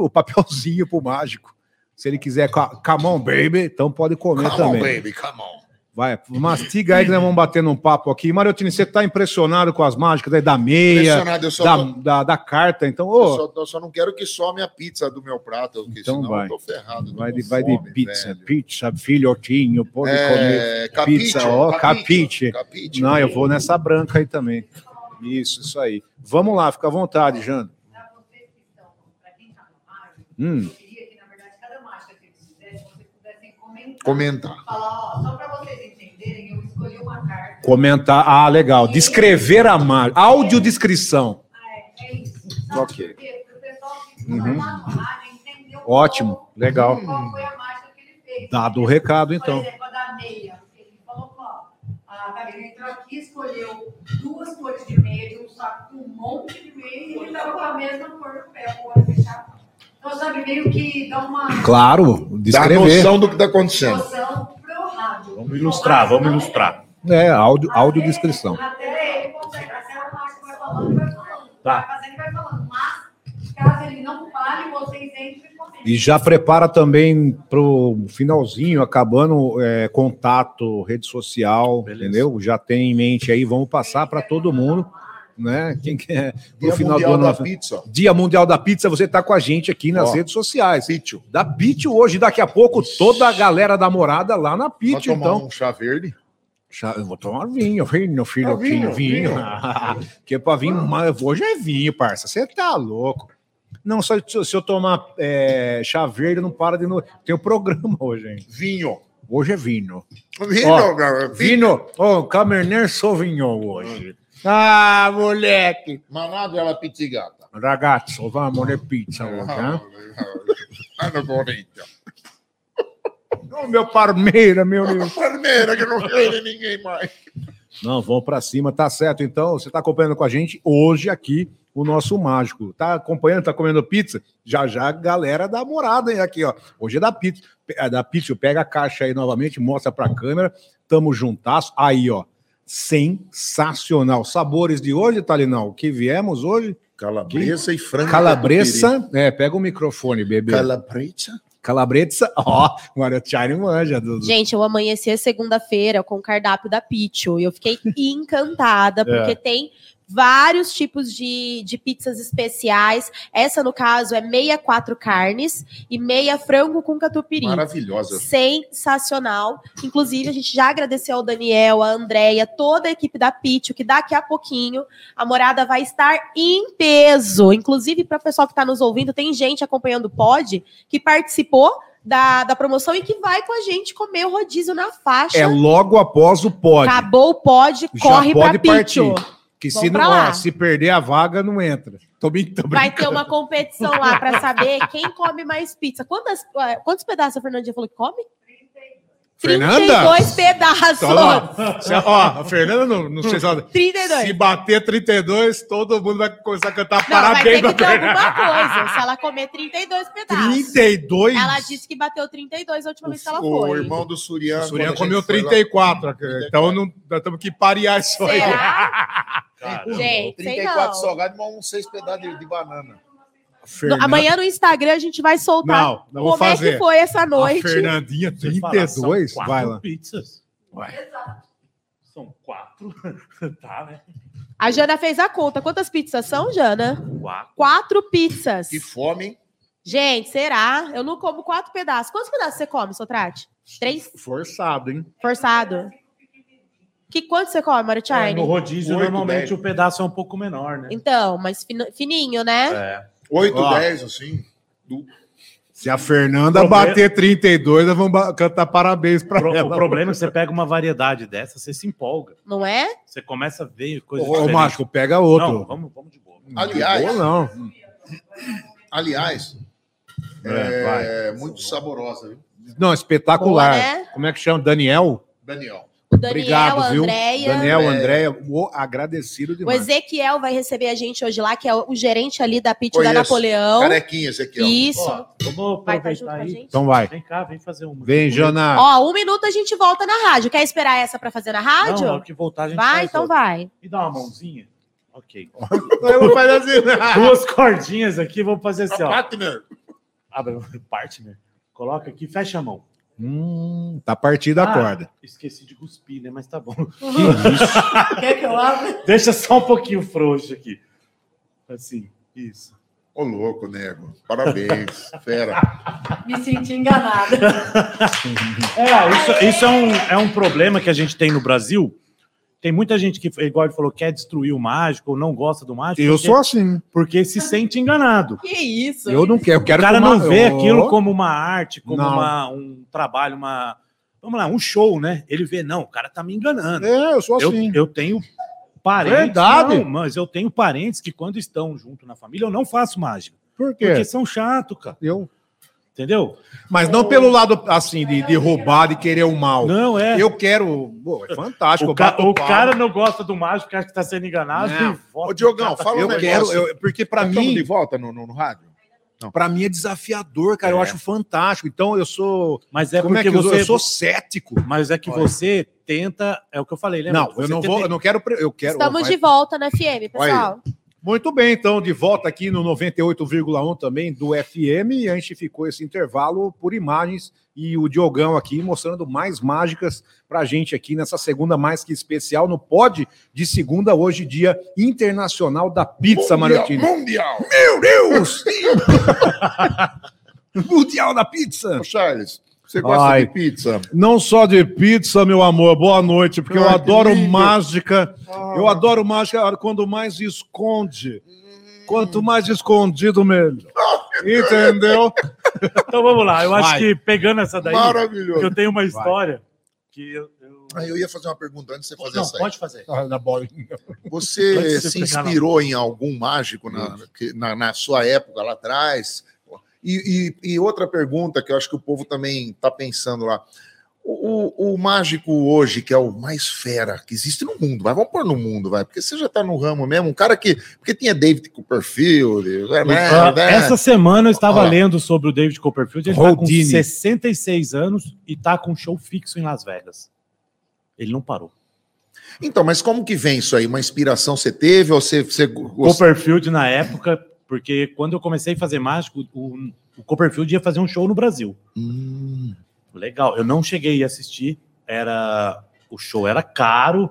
o papelzinho pro mágico. Se ele quiser, come on, baby, então pode comer Come on, também. baby, come on. Vai, mastiga aí que nós vamos bater um papo aqui. Mariotini, você tá impressionado com as mágicas aí da meia, eu da, tô- da, da carta, então, eu ô, só, eu só não quero que some a pizza do meu prato, porque Então senão vai. eu tô ferrado. vai de, vai de fome, pizza, velho. pizza, filhotinho, pode comer. É, capiche, Pizza, ó, capiche. capiche. Não, eu vou nessa branca aí também. Isso, isso aí. Vamos lá, fica à vontade, Jano. Para comentar. Comentar. Falar, ó, só para vocês entenderem, eu escolhi uma carta. Comentar, ah, legal. Descrever a mágica. Audiodescrição. Ah, é, é isso. Sabe Ok. o pessoal que Uhum. está lá no rádio entendeu Ótimo, qual- legal. qual foi a mágica que ele fez. Dado o recado, então. Por exemplo, a da meia. Ele falou, ó, a entrou aqui, escolheu duas cores de meia, de um saco com um monte de meia, e ele estava com a mesma cor no pé, o olho fechado. Então, sabe, meio que dá uma Claro, Dá descrever. noção do que tá acontecendo. noção pro rádio. Vamos ilustrar, vamos ilustrar. É, áudio, audiodescrição. Até ele consegue, até o vai falando, vai falando. Tá. Vai fazendo e vai falando. Mas, caso ele não fale, vocês entrem e. E já prepara também pro finalzinho, acabando é, contato, rede social, Beleza. entendeu? Já tem em mente aí, vamos passar para todo mundo, né? Quem quer no Dia final do Mundial ano. da pizza. Dia Mundial da Pizza, você tá com a gente aqui nas Ó, redes sociais. Pítio. Da Pitio hoje, daqui a pouco, toda a galera da morada lá na Pitio, tomar então. um chá verde? Chá- Eu vou tomar vinho, vinho, filho, Ah, vinho, vinho, vinho. que é pra vinho, mas hoje é vinho, parça. Você tá louco. Não, só se eu tomar é, chá verde, não para de novo. Tem o programa hoje, hein? Vinho. Hoje é vinho. Vinho, Ó, cara. Vinho. Vinho, ô, Cabernet Sauvignon hoje. Ah, moleque. Manado ela pizzigata. Ragazzo, vamos de pizza hoje, né? Ano bonito. Ô, meu parmeira, meu Deus. Palmeira que não vê ninguém mais. Não, vamos pra cima, tá certo. Então, você tá acompanhando com a gente hoje aqui o nosso mágico. Tá acompanhando, tá comendo pizza? Já já, a galera da morada hein, aqui, ó. Hoje é da pizza. É da pizza, pega a caixa aí novamente, mostra pra câmera. Tamo juntasso. Aí, ó. Sensacional. Sabores de hoje, Talinão, o que viemos hoje? Calabresa e frango. Calabresa. É, pega o microfone, bebê. Calabresa. Calabresa. Ó, o Mario manja. Do, do- Gente, eu amanheci segunda-feira com o cardápio da Pitcho e eu fiquei encantada, porque tem vários tipos de, de pizzas especiais. Essa, no caso, é meia quatro carnes e meia frango com catupiry. Maravilhosa. Sensacional. Inclusive, a gente já agradeceu ao Daniel, a Andréia, toda a equipe da Pitcho, que daqui a pouquinho a morada vai estar em peso. Inclusive, para o pessoal que está nos ouvindo, tem gente acompanhando o pod que participou da, da promoção e que vai com a gente comer o rodízio na faixa. É logo após o pódio. Acabou o pod, Já corre para Pitcho. partir. Que se, não, ó, se perder a vaga, não entra. Tô, tô Vai ter uma competição lá para saber quem come mais pizza. Quantas, quantos pedaços a Fernandinha falou que come? Fernanda? 32 pedaços. Ó, se- ó, a Fernanda, não, não sei se ela... 32. Se bater 32, todo mundo vai começar a cantar Não, vai parabéns ter que pra ter Fernanda. alguma coisa. Se ela comer 32 pedaços. 32? Ela disse que bateu 32 a última vez que ela O foi. irmão do Surian. O Surian comeu gente foi lá- 34. Então não, nós temos que parear isso aí. Gente, sei 34 não. salgados, mas uns seis pedaços de, de banana. No- Fernanda- amanhã no Instagram a gente vai soltar Não, não vou como é fazer. que foi essa A noite. Fernandinha, falar, são 32? quatro Vai lá. pizzas. Exato. São quatro. tá, né? A Jana fez a conta. Quantas pizzas são, Jana? Quatro. Quatro pizzas. Que fome, hein? Gente, será? Eu não como quatro pedaços. Quantos pedaços você come, Sotrate? Três? Forçado, hein? Forçado. Que quanto você come, É, Marichine? no rodízio, Oito, normalmente dez. o pedaço é um pouco menor, né? Então, mas fininho, né? É. 8, Ó. 10, assim. Do- Se a Fernanda Problema- bater 32, nós vamos cantar parabéns pra Pro- ela. o problema é que você pega uma variedade dessa, você se empolga. Não é? Você começa a ver coisas Ô, diferentes. Mágico, pega outro. Não, vamos, vamos de boa. Aliás- Boa, não. Aliás, É, é, muito saborosa, viu? Não, espetacular. Boa, né? Como é que chama? Daniel? Daniel. O Daniel, Obrigado, a viu? Andréia. Daniel, É. Andréia, o agradecido O demais. Ezequiel vai receber a gente hoje lá, que é o gerente ali da Pit da. Napoleão. Carequinha esse aqui, ó. Isso. Ó, vamos Vai aproveitar com a aí. gente? Então vai. Vem cá, vem fazer uma. Vem, Jana. Ó, um minuto a gente volta na rádio. Quer esperar essa pra fazer na rádio? Não, que voltar a gente vai, faz então outra. vai. Me dá uma mãozinha. Ok. Eu vou fazer assim. Duas cordinhas aqui, vamos fazer assim, ó. Partner. Abre partner. Coloca aqui, fecha a mão. Hum, tá partida a Ah, corda. Esqueci de cuspir, né? Mas tá bom. Quer que eu abra? Deixa só um pouquinho frouxo aqui. Assim, isso. Ô, louco, nego. Parabéns. Fera. Me senti enganada. É, isso, isso é, um, é um problema que a gente tem no Brasil. Tem muita gente que, igual ele falou, quer destruir o mágico ou não gosta do mágico. Eu porque, sou assim. Porque se sente enganado. Que isso? Eu não quero. Eu O quero cara tomar- não vê eu- aquilo como uma arte, como uma, um trabalho, uma. Vamos lá, um show, né? Ele vê, não, o cara tá me enganando. É, eu sou Eu, assim. eu tenho parentes. Verdade. não, mas eu tenho parentes que, quando estão junto na família, eu não faço mágica. Por quê? Porque são chato, cara. Eu... Entendeu? Mas não pelo lado assim de, de roubar, de querer o mal. Não, é. Eu quero. Pô, é fantástico. o, ca- eu o cara não gosta do mágico, que acha que tá sendo enganado. Não. vota Ô, Diogão, fala um Eu quero, negócio. eu- porque para mim, de volta no, no, no rádio? para mim é desafiador, cara. Eu É. acho fantástico. Então eu sou, Mas é como é porque que eu, sou? você. eu sou cético. Mas é que Olha. você tenta. É o que eu falei, lembra? Não, eu não tenta- vou, eu não quero, eu quero. Estamos vai- de volta na FM, pessoal. Muito bem, então, de volta aqui no 98,1 também do FM, e a gente ficou esse intervalo por imagens e o Diogão aqui mostrando mais mágicas pra gente aqui nessa segunda mais que especial no Pod de segunda, hoje dia internacional da pizza, Mariottini. Mundial. Meu Deus! Mundial da pizza! Ô, Charles, você gosta Ai. de pizza? Não só de pizza, meu amor, boa noite, porque eu Ai, que adoro lindo. mágica. Eu adoro mágica quando mais esconde. Quanto mais escondido, melhor. Entendeu? Então vamos lá. Eu acho Vai. que pegando essa daí, Maravilhoso. eu tenho uma história que eu. eu- Ah, eu ia fazer uma pergunta antes de você fazer Não, essa aí. pode fazer. Na bolinha. Você se inspirou em algum mágico na, na, na sua época lá atrás? E, e- e outra pergunta que eu acho que o povo também está pensando lá. O, o- o mágico hoje, que é o mais fera que existe no mundo, vai, vamos pôr no mundo, vai, porque você já está no ramo mesmo, um cara que. Porque tinha David Copperfield, né, Ah, né? Essa semana eu estava Ó. lendo sobre o David Copperfield. Ele está com Houdini. 66 anos e está com um show fixo em Las Vegas. Ele não parou. Então, mas como que vem isso aí? Uma inspiração você teve? Ou você, você? Copperfield na época, porque quando eu comecei a fazer mágico, o, o Copperfield ia fazer um show no Brasil. Hum, Legal. Eu não cheguei a assistir. Era o show era caro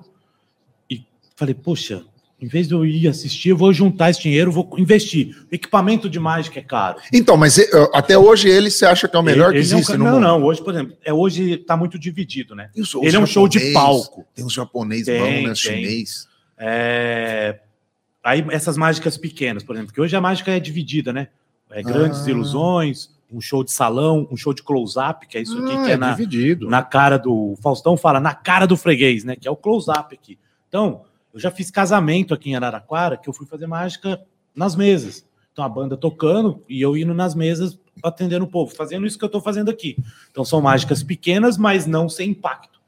e falei, poxa, em vez de eu ir assistir, eu vou juntar esse dinheiro, vou investir. Equipamento de mágica é caro. Então, mas eh, até hoje ele você acha que é o melhor Ele- que ele um existe ca- no não, mundo? não. Hoje, por exemplo, é hoje está muito dividido, né? Os Ele é um show de japonês, palco. Tem uns japoneses Tem, bons, né? tem. Chinês. É, Aí essas mágicas pequenas, por exemplo, que hoje a mágica é dividida, né? É grandes Ah. ilusões, um show de salão, um show de close-up, que é isso aqui Ah, que é, na, dividido. na cara do. O Faustão fala, na cara do freguês, né? Que é o close-up aqui. Então, eu já fiz casamento aqui em Araraquara, que eu fui fazer mágica nas mesas. Então, a banda tocando e eu indo nas mesas atendendo o povo, fazendo isso que eu estou fazendo aqui. Então, são mágicas pequenas, mas não sem impacto?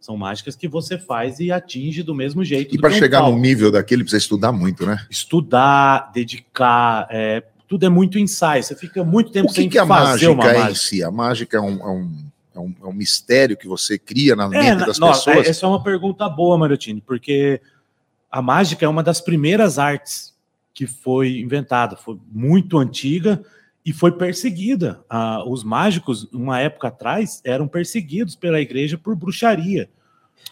São mágicas que você faz e atinge do mesmo jeito. E para um chegar num nível daquele, precisa estudar muito, né? Estudar, dedicar, é, tudo é muito ensaio. Você fica muito tempo O que, sem que a fazer uma mágica é em mágica. si? A mágica é um, é um, é um, é um mistério que você cria na É, mente na- das nossa, pessoas? essa é uma pergunta boa, Marotini, porque a mágica é uma das primeiras artes que foi inventada, foi muito antiga e foi perseguida. Ah, os mágicos, uma época atrás, eram perseguidos pela igreja por bruxaria,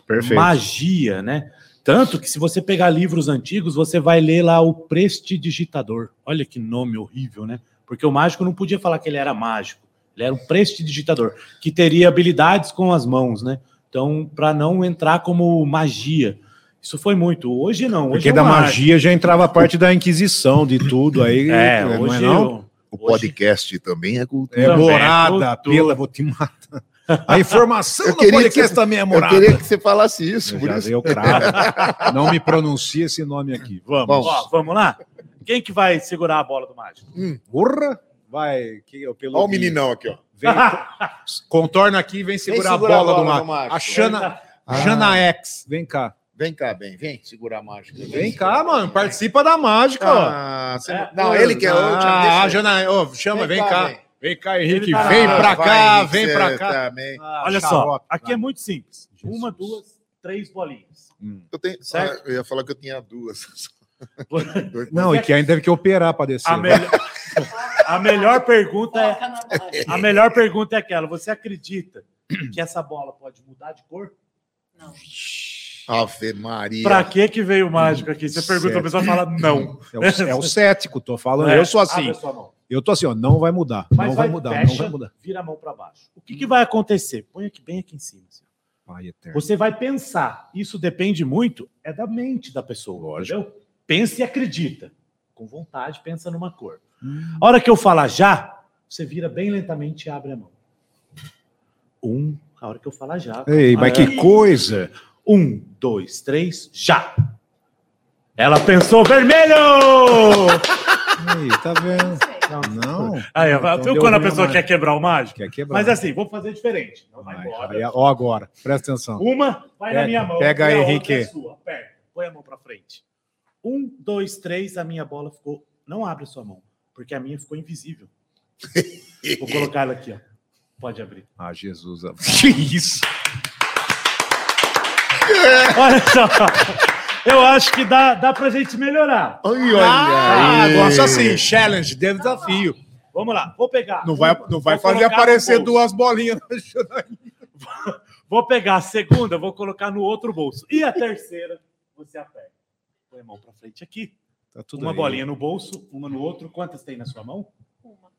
Perfeito. magia, né? Tanto que se você pegar livros antigos, você vai ler lá o prestidigitador. Olha que nome horrível, né? Porque o mágico não podia falar que ele era mágico. Ele era um prestidigitador, que teria habilidades com as mãos, né? Então, para não entrar como magia. Isso foi muito. Hoje não. Hoje Porque é da magia já entrava a parte da Inquisição, de tudo aí. É, não hoje. não? Eu- O hoje- podcast também é cultura. É Também, morada, tudo. pela, vou te matar. A informação Eu do queria que podcast você- também é Eu morada. queria que você falasse isso. Eu por isso. cravo. Não me pronuncie esse nome aqui. Vamos. Vamos. Ó, vamos lá? Quem que vai segurar a bola do mágico? Urra. Vai. Que, eu, pelo Olha o meninão aqui, ó. Vem, contorna aqui e vem segurar segurar a bola, do Marco. Marco. A Xana, Ah. Jana X. Vem cá. Vem cá, bem. Vem segurar a mágica. Vem cá, mano. Participa da mágica, ó. Ah, você É, não, ele quer. Ah, a Jana, ô, chama, vem, cá. vem. Vem cá, Henrique. Tá- vem Ah, pra vai, cá, Henrique, vem pra cá. também. Ah, Olha só, aqui vai. é muito simples. Jesus. Uma, duas, três bolinhas. Eu, tenho, Certo. Ah, eu ia falar que eu tinha duas. Não, e que ainda teve que operar pra descer. A né? melhor... A melhor pergunta é. A melhor pergunta é aquela: você acredita que essa bola pode mudar de cor? Não. Ave Maria. Pra que que veio o mágico aqui? Você pergunta, a Certo. pessoa fala não. É o, é o cético, tô falando. É, eu sou assim. a sua mão. Eu tô assim, ó, não vai mudar. Mas não vai, vai, mudar, fecha, não vai mudar. vira a mão para baixo. O que, que vai acontecer? Põe aqui bem aqui em cima. assim. Pai eterno. Você vai pensar. Isso depende muito é da mente da pessoa, entendeu? Pensa e acredita. Com vontade, pensa numa cor. A hora que eu falar já, você vira bem lentamente e abre a mão. Um, a hora que eu falar já. Ei, mas que coisa! Um, dois, três, já! Ela pensou vermelho! Aí, tá vendo? Não. Não. Aí, Então viu quando a pessoa quer quebrar o mágico? Quer quebrar. Mas assim, vou fazer diferente. Não vai Vai, embora. aí, ó agora, presta atenção. Uma vai na Pega- minha mão. pega aí, Henrique. É sua. Aperta. Põe a mão pra frente. Um, dois, três. A minha bola ficou. Não abre a sua mão, porque a minha ficou invisível. Vou colocar ela aqui, ó. Pode abrir. Ah, Jesus. Que isso? Olha só. Eu acho que dá, dá pra gente melhorar. Ai, olha Ah, aí. gosto assim, challenge, de desafio. Vamos lá, vou pegar. Não vai, não vai fazer aparecer duas bolinhas. Vou pegar a segunda, vou colocar no outro bolso. E a terceira, você aperta. Põe a mão pra frente aqui. Tá tudo uma aí. bolinha no bolso, uma no outro. Quantas tem na sua mão? Uma.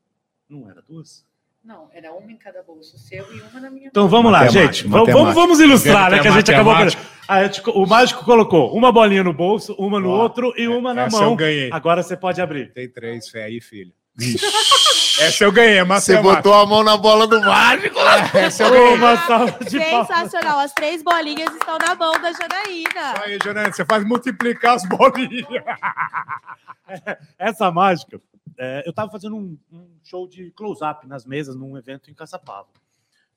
Não era duas? Não, era uma em cada bolso seu e uma na minha. Então vamos lá, Matemática, gente. Vamos, vamos, ilustrar, né? Que a gente acabou. Matemática. A gente- o mágico colocou uma bolinha no bolso, uma no Ó, outro e uma na Essa mão. eu ganhei. Agora você pode abrir. Tem três, fé aí, filho. Essa eu ganhei, é Você botou a mão na bola do mágico. Essa eu ganhei. Uma salva de palmas. Sensacional. As três bolinhas estão na mão da Janaína. Aí, Janaína, você faz multiplicar as bolinhas. Essa mágica, é, eu tava fazendo um, um show de close-up nas mesas num evento em Caçapava.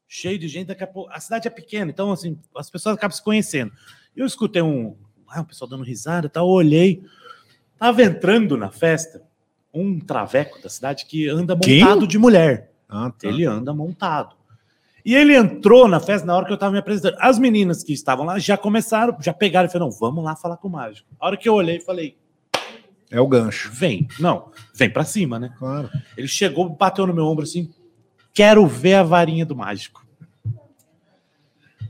Cheio de gente, daqui a pouco. A cidade é pequena, então assim, as pessoas acabam se conhecendo. Eu escutei um, ah, um pessoal dando risada tal, eu olhei. Tava entrando na festa um traveco da cidade que anda Quem? montado de mulher. Ah, tá. Ele anda montado. E ele entrou na festa na hora que eu estava me apresentando. As meninas que estavam lá já começaram, já pegaram e falaram: não, vamos lá falar com o mágico. A hora que eu olhei, falei: É o gancho. vem. Não, vem pra cima, né? Claro. Ele chegou, bateu no meu ombro assim: quero ver a varinha do mágico.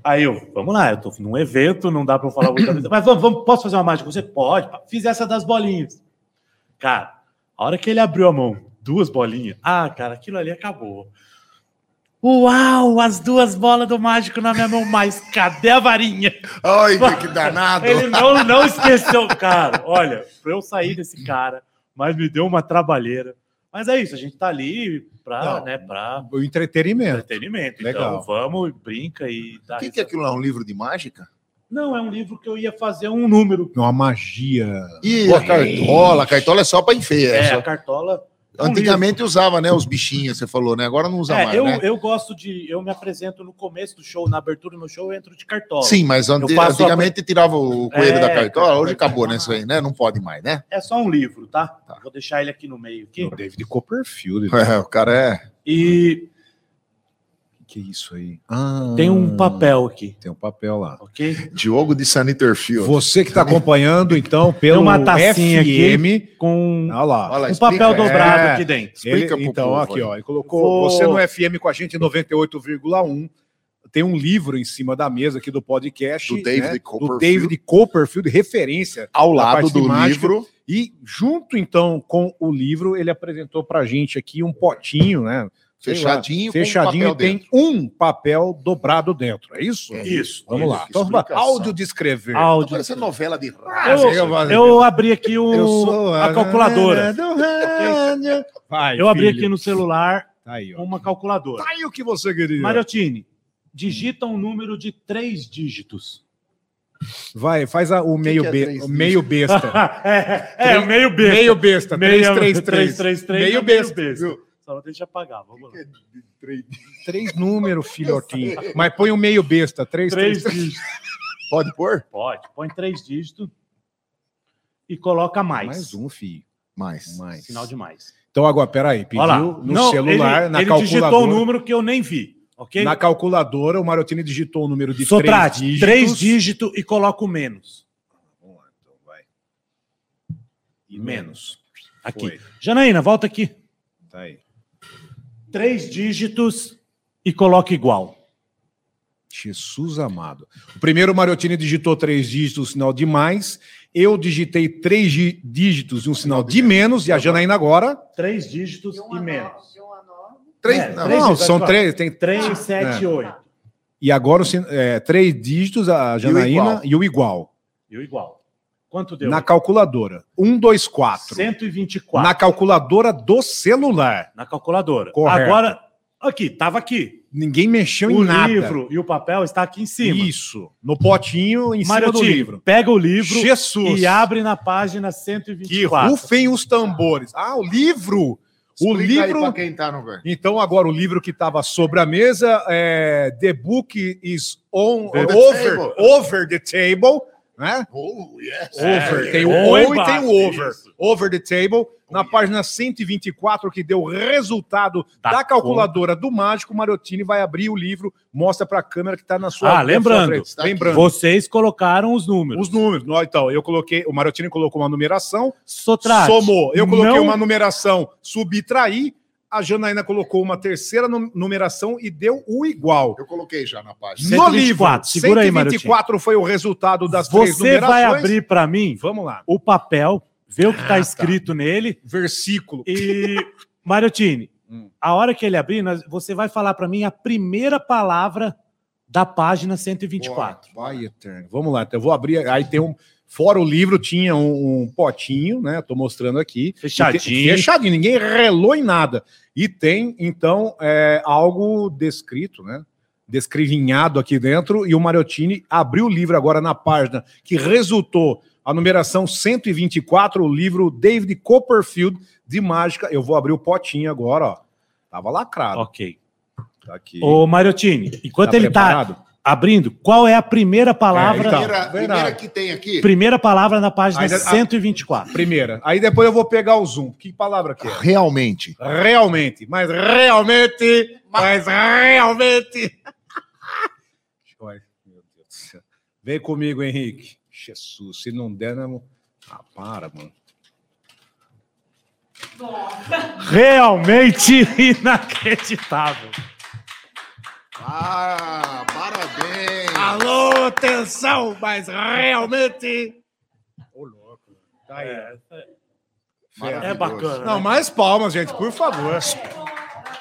Aí eu, vamos lá, eu tô num evento, não dá pra eu falar muita coisa. Mas vamos, vamos, posso fazer uma mágica? Você pode. pá. Fiz essa das bolinhas. Cara, a hora que ele abriu a mão, duas bolinhas. Ah, cara, aquilo ali acabou. Uau, as duas bolas do mágico na minha mão, mas cadê a varinha? Ai, que danado. Ele não, não esqueceu, cara. Olha, eu sair desse cara, mas me deu uma trabalheira. Mas é isso, a gente tá ali pra, Não. né, pra O entretenimento. entretenimento. Legal. Então vamos, brinca e dá O que, que é aquilo lá? Um livro de mágica? Não, é um livro que eu ia fazer um número. Uma magia. E a cartola? A cartola é só para enfeite. É, É só- a cartola. É um Antigamente usava, né? Os bichinhos, você falou, né? Agora não usa É, mais, eu, né? eu gosto de. Eu me apresento no começo do show, na abertura no show, eu entro de cartola. Sim, mas ante- Eu faço a- antigamente tirava o coelho É, da cartola, hoje acabou, né? Isso aí, né? Não pode mais, né? É só um livro, tá? Vou deixar ele aqui no meio. Aqui. O David Copperfield. É, o cara é. E Que isso aí? Ah, tem um papel aqui, Tem um papel lá. ok? Diogo de Saniterfield. Você que está acompanhando, então, pelo uma tacinha FM. Com Olha lá. Olha lá, um explica, papel é. dobrado É. aqui dentro. Ele- Explica pro então, povo aqui, ó. Ele colocou Vou- você no FM com a gente em 98,1. Tem um livro em cima da mesa aqui do podcast. Do David né? Do Copperfield. David Copperfield, referência. Ao lado do livro. E junto, então, com o livro, ele apresentou pra gente aqui um potinho, né? Lá, Fechadinho, com um fechadinho papel e tem um papel dobrado dentro. É isso? Isso. Vamos lá. Isso, explicação. áudio de escrever. Tá Áudio. parecendo novela de rádio. Eu, eu abri aqui o, sou a calculadora. Vai, Eu abri filho. aqui no celular Tá aí, uma calculadora. Tá aí o que você queria. Mariotini, digita um número de três dígitos. Vai, faz a- o meio, que é be- o meio besta. é, é, o meio B. Meio besta. Meio- 333. 333, Meio meio besta. Só não deixa apagar. Vamos lá. Três números, filhotinho. Mas põe o meio besta. Três, Três três, três. dígitos. Pode pôr? Pode. Põe três dígitos e coloca mais. Mais um, filho. Mais. Mais. Sinal de mais. Então agora, peraí. Pediu Olha lá. no Não, celular, ele, na ele calculadora. digitou um número que eu nem vi. Ok? Na calculadora, o Marotini digitou o número de Sotrate, três dígitos. três dígitos e coloca o menos. Vamos lá, então, vai. E menos. Aqui. Foi. Janaína, volta aqui. Tá aí. Três dígitos e coloca igual. Jesus amado. O primeiro o Mariottini digitou três dígitos, o sinal de mais. Eu digitei três gi- dígitos e um sinal de menos. E a Janaína agora. Três dígitos um e menos. nove, de um a nove. Três, É, não, três Não, são três. Tem Três, sete, É. oito. E agora o é, três dígitos, a Janaína igual. e o igual. E o igual. Quanto deu? Na calculadora. Um, dois, quatro. 124. Na calculadora do celular. Na calculadora. Correto. Agora, aqui, tava aqui. Ninguém mexeu o em nada. livro e o papel está aqui em cima. Isso. No potinho, em cima do livro. pega o livro Jesus. e abre na página Que 124. rufem os tambores. Ah, o livro. O Explica aí livro. pra quem tá no velho. Então, agora o livro que estava sobre a mesa é The Book is on, the over, over the table. Né? Oh, yes. Over. É, tem o on on e tem o over. isso. Over the table. Na página 124, que deu o resultado Tá da calculadora do mágico, o Mariottini vai abrir o livro, mostra para a câmera que está na sua Ah, sua lembrando, frente. tá lembrando. Vocês colocaram os números. Os números. Então, eu coloquei, o Mariottini colocou uma numeração, Sotrate. somou. Eu coloquei não- uma numeração, subtraí. A Janaína colocou uma terceira nu- numeração e deu o igual. Eu coloquei já na página. No 124, livro, segura aí, 124 foi o resultado das três Você vai numerações. abrir para mim Vamos lá. o papel, ver o que Ah, está tá. escrito nele Versículo. e Mariottini, Hum. a hora que ele abrir, você vai falar para mim a primeira palavra da página 124. Vai, eterno. Vamos lá, então eu vou abrir. Aí tem um. Fora o livro, tinha um, um potinho, né? Tô mostrando aqui. Fechadinho. Tem- fechadinho, ninguém relou em nada. E tem, então, é, algo descrito, né? Descrevinhado aqui dentro. E o Mariottini abriu o livro agora na página que resultou a numeração 124, o livro David Copperfield de mágica. Eu vou abrir o potinho agora, ó. Tava lacrado. Ok. Tá aqui. Ô, Mariottini, enquanto Tá ele está preparado? Abrindo, qual é a primeira palavra? É, então. Primeira, primeira que tem aqui. Primeira palavra na página Ainda- 124. Primeira. Aí depois eu vou pegar o zoom. Que palavra que é? Realmente. Realmente. Mas realmente. Mas realmente. Olha, meu Deus do céu. Vem comigo, Henrique. Jesus, se não der, não. Ah, para, mano. Realmente inacreditável. Ah, parabéns. Alô, atenção, mas realmente. Ô, louco. Tá aí. É, é bacana. Não, né? mais palmas, gente, por favor.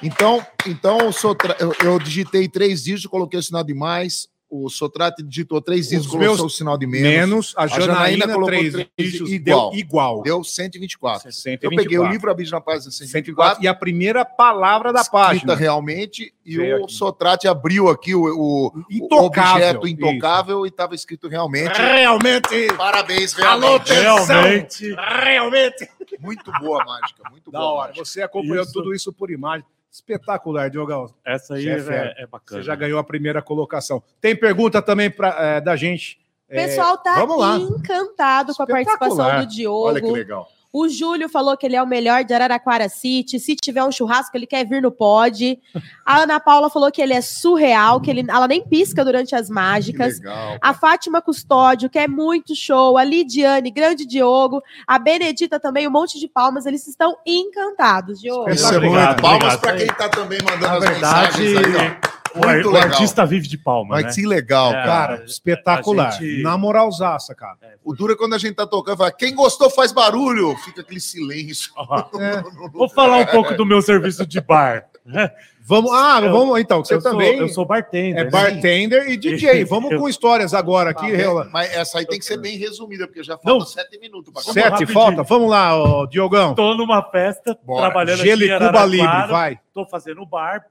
Então, então eu, sou tra- eu, eu digitei três dígitos, coloquei o sinal de mais. O Sotrate digitou três dígitos, Os colocou meus o sinal de menos. Menos, a Janaína Janaína, colocou três três dígitos e igual. deu igual. Deu 124. Eu 124. peguei o livro, abri na página 124. 124 e a primeira palavra da escrita página. realmente, e Veio o aqui. Sotrate abriu aqui o, o, o Intocável. objeto intocável e estava escrito realmente. Realmente. Parabéns, Alô, realmente. atenção. Realmente. Realmente. Muito boa a mágica, muito Da boa. a hora. mágica. Você acompanhou Isso. tudo isso por imagem. Espetacular, Diogão. Essa aí é é, é bacana. Você já ganhou a primeira colocação. Tem pergunta também pra, eh, da gente. O pessoal tá encantado com a participação do Diogo. Olha que legal. O Júlio falou que ele é o melhor de Araraquara City. Se tiver um churrasco, ele quer vir no pod. A Ana Paula falou que ele é surreal, que ele, ela nem pisca durante as mágicas. legal. A Fátima Custódio, que é muito show. A Lidiane, grande Diogo. A Benedita também, um monte de palmas. Eles estão encantados, Diogo. Isso é Obrigado, muito. Palmas para quem está também mandando Na as verdade, mensagens aí, ó. O, Muito o legal. artista vive de palma, Mas né? que legal, É. cara. Espetacular. a gente- Na moralzaça, cara. O duro é quando a gente tá tocando, fala, quem gostou faz barulho. Fica aquele silêncio. É. Vou falar um pouco do meu serviço de bar. né? Vamos, ah, Eu- vamos então. Você eu, também sou, eu sou bartender. é né? bartender e DJ. Vamos com histórias agora aqui. Ah, rela- Mas essa aí tem que ser bem resumida, porque já Não. faltam sete minutos. pra Sete, rapidinho. falta. Vamos lá, Diogão. Tô numa festa, Bora. trabalhando Gelo aqui em e Cuba Libre, Araraquara, vai. Tô fazendo bar,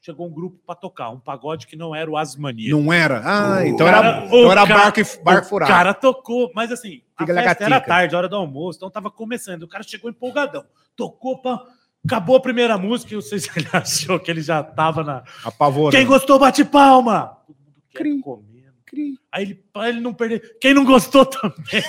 chegou um grupo pra tocar, um pagode que não era o Asmania. Não era? Ah, O então cara- era, então era cara- barco, bar o furado. cara tocou, mas assim, a festa era tarde, hora do almoço, então tava começando. O cara chegou empolgadão, tocou, pá, acabou a primeira música e não sei se ele achou que ele já tava na. Apavorando. Quem gostou, bate palma! Todo mundo quer Cri. comendo. Cri. Aí ele, pra ele não perder. Quem não gostou também.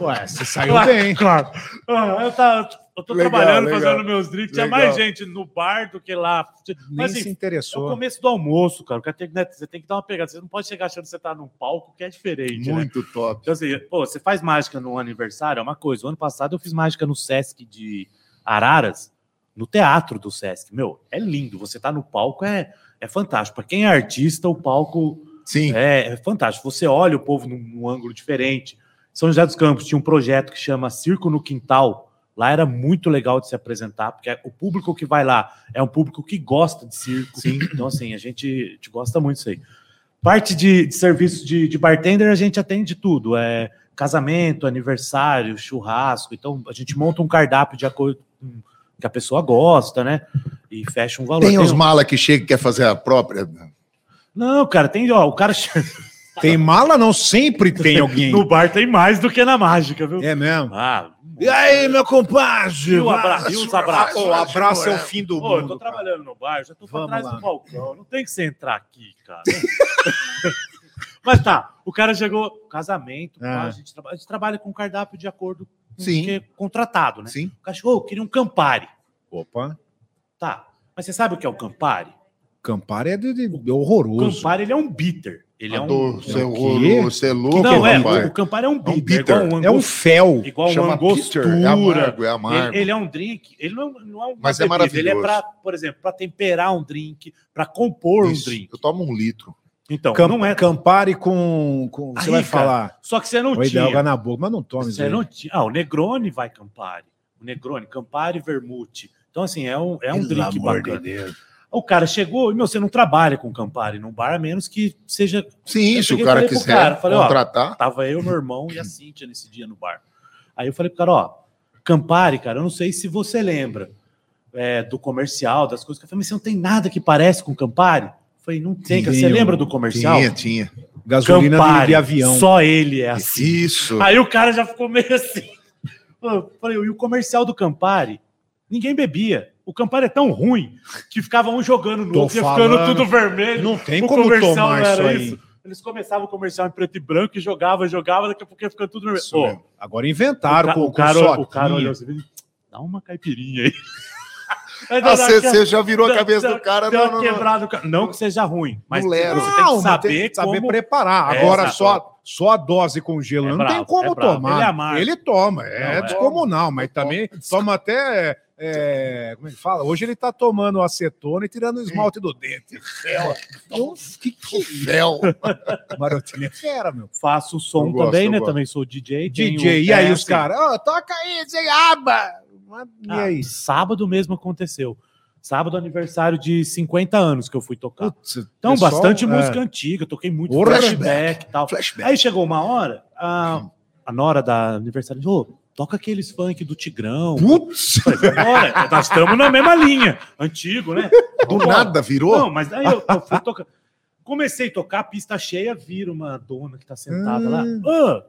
Ué, você saiu Claro, bem. Claro. Ah, eu, tá, eu tô Legal, trabalhando, legal. fazendo meus drinks. Tinha mais gente no bar do que lá. Nem Mas se assim, é o interessou. começo do almoço, cara. Tem, né, você tem que dar uma pegada. Você não pode chegar achando que você tá num palco que é diferente, né? Muito top. Então, assim, pô, você faz mágica no aniversário, é uma coisa. O ano passado eu fiz mágica no Sesc de Araras. no teatro do Sesc. Meu, é lindo. Você tá no palco, é, é fantástico. Para quem é artista, o palco Sim. é, é fantástico. Você olha o povo num, num ângulo diferente. São José dos Campos tinha um projeto que chama Circo no Quintal. Lá era muito legal de se apresentar, porque o público que vai lá é um público que gosta de circo. Então, assim, a gente, a gente gosta muito disso aí. Parte de, de serviço de, de bartender, a gente atende tudo. É casamento, aniversário, churrasco. Então, a gente monta um cardápio de acordo com o que a pessoa gosta, né? E fecha um valor. Tem os um- mala que chega e quer fazer a própria. Não, cara, tem, ó, o cara Tem mala, não? Sempre tem alguém. no bar tem mais do que na mágica, viu? É mesmo. Ah, E aí, meu compadre? O abra- e os abraços? O abraço é o fim do Pô, eu mundo. tô trabalhando no bar, já tô pra Vamos trás lá. do balcão. Não tem que você entrar aqui, cara. Mas tá, o cara chegou, casamento, pá, a, gente trabalha, a gente trabalha com cardápio de acordo com Sim. o que é contratado, né? Sim. O cara chegou, "Ô, eu queria um Campari. Opa. Tá, mas você sabe o que é o Campari? Campari é de, de- de O horroroso. Campari, ele é um bitter. Ele é um... Você o quê? você é louco, Não, é, rapaz. o, o Campari é um bitter. bitter. igual um É um angos- fel. igual Chama uma angostura. É amargo, é amargo. Ele, ele é um drink, ele não, não é uma Mas é bebida, Ele é maravilhoso. para, por exemplo, para temperar um drink, para compor Isso. um drink. Eu tomo um litro. Então, Cam- não é. Campari com. com- você Aí, vai cara, falar. Só que você não Oi, tinha. água na boca, mas não tome Você aí. não tinha. Ah, o Negroni vai Campari. O Negroni, Campari Vermute. Então, assim, é um, é um Pelo drink amor bacana. de Deus. O cara chegou e, meu, você não trabalha com Campari num bar, a menos que seja. Sim, se o cara quiser cara, falei, ó, contratar. Tava eu, meu irmão e a Cíntia nesse dia no bar. Aí eu falei pro cara, ó, Campari, cara, eu não sei se você lembra é, do comercial, das coisas que eu falei, mas você não tem nada que parece com Campari? Eu falei, não tem, cara. Você lembra do comercial? Tinha, tinha. Gasolina de, Campari, de avião. Só ele é assim. Isso. Aí o cara já ficou meio assim. Eu falei, e o comercial do Campari? Ninguém bebia. O Campari é tão ruim que ficava um jogando no Tô outro, ia ficando falando. tudo vermelho. Não tem o como comercial tomar isso aí. Eles começavam o comercial em preto e branco e jogava, jogava, daqui a pouco ia ficando tudo vermelho. Isso mesmo. Agora inventaram o, com, o com cara, soquinha. o cara olhou assim, dá uma caipirinha aí. Ah, Você já virou a cabeça dá- do cara. Não, não, não. ca- Não que seja ruim, mas Não leva. você tem que saber, tem que saber como... preparar. É, Agora só, só a dose com gelo. É não bravo, tem como é bravo. tomar. Ele é. Ele toma, é é. descomunal, mas também toma até. É, como é que fala? Hoje ele tá tomando acetona e tirando o esmalte do dente. Então, que, que Fel. Marotinho é fera, meu. Faço o som gosto, também, né? gosto. Também sou DJ. DJ, e aí é, os assim, caras, "Ô, toca aí, sem aba! E ah, aí? Sábado mesmo aconteceu. Sábado, aniversário de 50 anos que eu fui tocar. Putz, Então, pessoal, bastante é. música antiga, toquei muito Porra. flashback e tal. Flashback. Aí chegou uma hora, a, a Nora da aniversário falou: toca aqueles funk do Tigrão. Putz! Bora, nós estamos na mesma linha. Antigo, né? Do nada virou? Não, mas daí eu, eu fui tocar. Comecei a tocar, pista cheia, vira uma dona que tá sentada lá. Ô,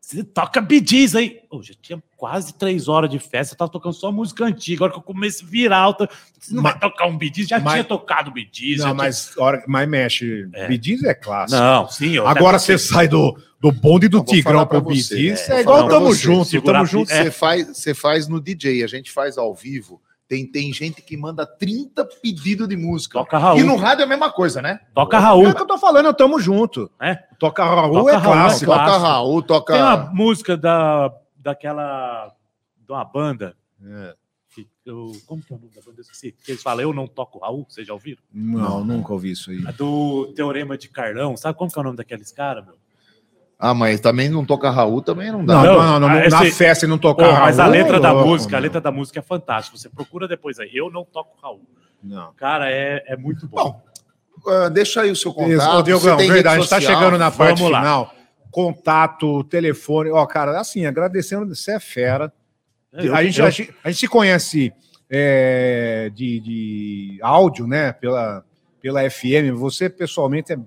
você toca bidis aí. Ô, já tinha quase três horas de festa, eu tava tocando só música antiga. Agora que eu comecei a virar alta, você não Mas- vai tocar um bidis? Já mas- tinha tocado bidis. Não, mas, hora, mas mexe. É. Bidis é clássico. Não, sim. Agora você sai do, do bonde do Eu Tigrão pro você, Bidis. é, É, igual tamo você, junto, tamo junto. É. Você faz, você faz no DJ, a gente faz ao vivo. Tem, tem gente que manda 30 pedidos de música. Toca Raul. E no rádio é a mesma coisa, né? Toca É Raul. o que eu tô falando, tamo junto. É. Toca Raul Toca é Raul, é clássico. Toca. Raul, toca. Tem uma música da, daquela. de uma banda. É. que eu- como que é o nome da banda? Eu esqueci. Que eles falam, eu não toco Raul, vocês já ouviram? Não, nunca ouvi isso aí. A do Teorema de Carlão. Sabe como que é o nome daqueles caras, meu? Ah, mas também não toca Raul, também não dá. Não, Não, não, não, ah, na esse- festa e não tocar Raul. mas a letra da louco, música, a letra da música é fantástica. Você procura depois aí. Eu não toco Raul. Não. Cara, é, é muito bom. Bom, Ah, deixa aí o seu contato. Diogão, verdade, a rede gente tá social? chegando na parte Vamos lá. final. Contato, telefone. Ó, cara, assim, agradecendo, você é fera. Eu- a, gente, eu- a, gente, a gente se conhece é, de, de áudio, né? Pela, pela FM. Você, pessoalmente, é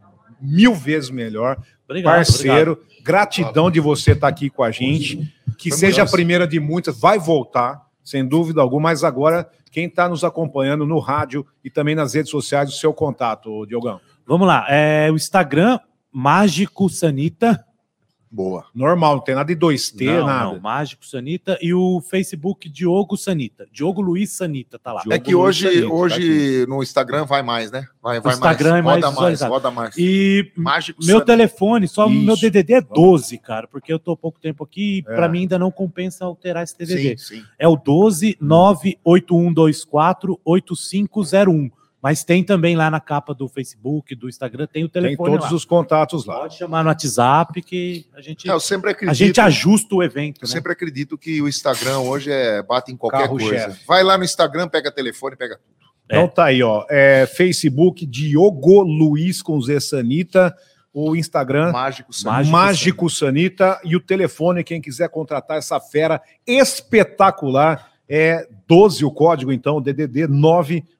mil vezes melhor. Obrigado, parceiro. Gratidão de você estar aqui com a gente. Que Foi seja a primeira de muitas. Vai voltar, sem dúvida alguma. Mas agora, quem está nos acompanhando no rádio e também nas redes sociais, o seu contato, Diogão. Vamos lá. É, o Instagram, Mágico Sanita. Boa. Normal, não tem nada de 2T, não, nada. não, Mágico Sanita e o Facebook Diogo Sanita. Diogo Luiz Sanita tá lá. Diogo É que Luiz hoje, Sanita, tá hoje no Instagram vai mais, né? Vai, vai Instagram é mais roda mais, roda mais. E Mágico meu Sanita. telefone, só o meu Isso. DDD é 12, cara, porque eu tô há pouco tempo aqui e É. pra mim ainda não compensa alterar esse DDD. Sim, sim. É o 12 98124 8501. Mas tem também lá na capa do Facebook, do Instagram, tem o Tem telefone todos lá. os contatos lá. Pode chamar no WhatsApp que a gente, É, eu sempre acredito. a gente ajusta o evento, Eu né? sempre acredito que o Instagram hoje é bate em qualquer Carro-chefe. coisa. Vai lá no Instagram, pega telefone, pega tudo. Então tá aí, ó. É, Facebook Diogo Luiz com Z Sanita, o Instagram Mágico Sanita. Mágico Mágico Sanita e o telefone, quem quiser contratar essa fera espetacular, é 12 o código, então, DDD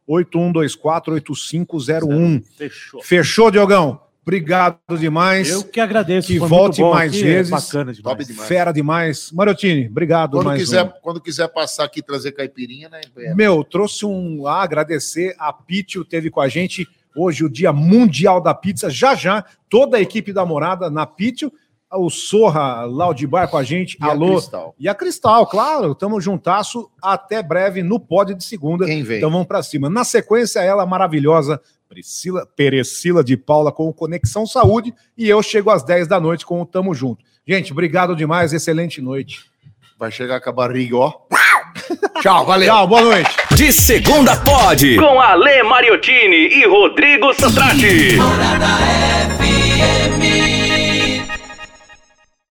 981248501. Fechou. Fechou, Diogão? Obrigado demais. Eu que agradeço. Que foi muito volte bom mais aqui, vezes. É bacana demais. Top demais. Fera demais. Marotini, obrigado Quando mais quiser, um. quando quiser passar aqui e trazer caipirinha, né? É. Meu, trouxe um a agradecer. A Pitio teve com a gente hoje o Dia Mundial da Pizza. Já já, toda a equipe da morada na Pitio. O Sorra Laudibar com a gente. E a Alô. Cristal. E a Cristal, claro. Tamo juntasso. Até breve no pódio de segunda. Quem vem? Então vamos pra cima. Na sequência, ela maravilhosa, Priscila Perecila de Paula com o Conexão Saúde. E eu chego às 10 da noite com o Tamo Junto. Gente, obrigado demais. Excelente noite. Vai chegar com a barriga, ó. Tchau, valeu. Tchau, boa noite. De segunda pode. Com Ale Mariottini e Rodrigo Santrati. Morada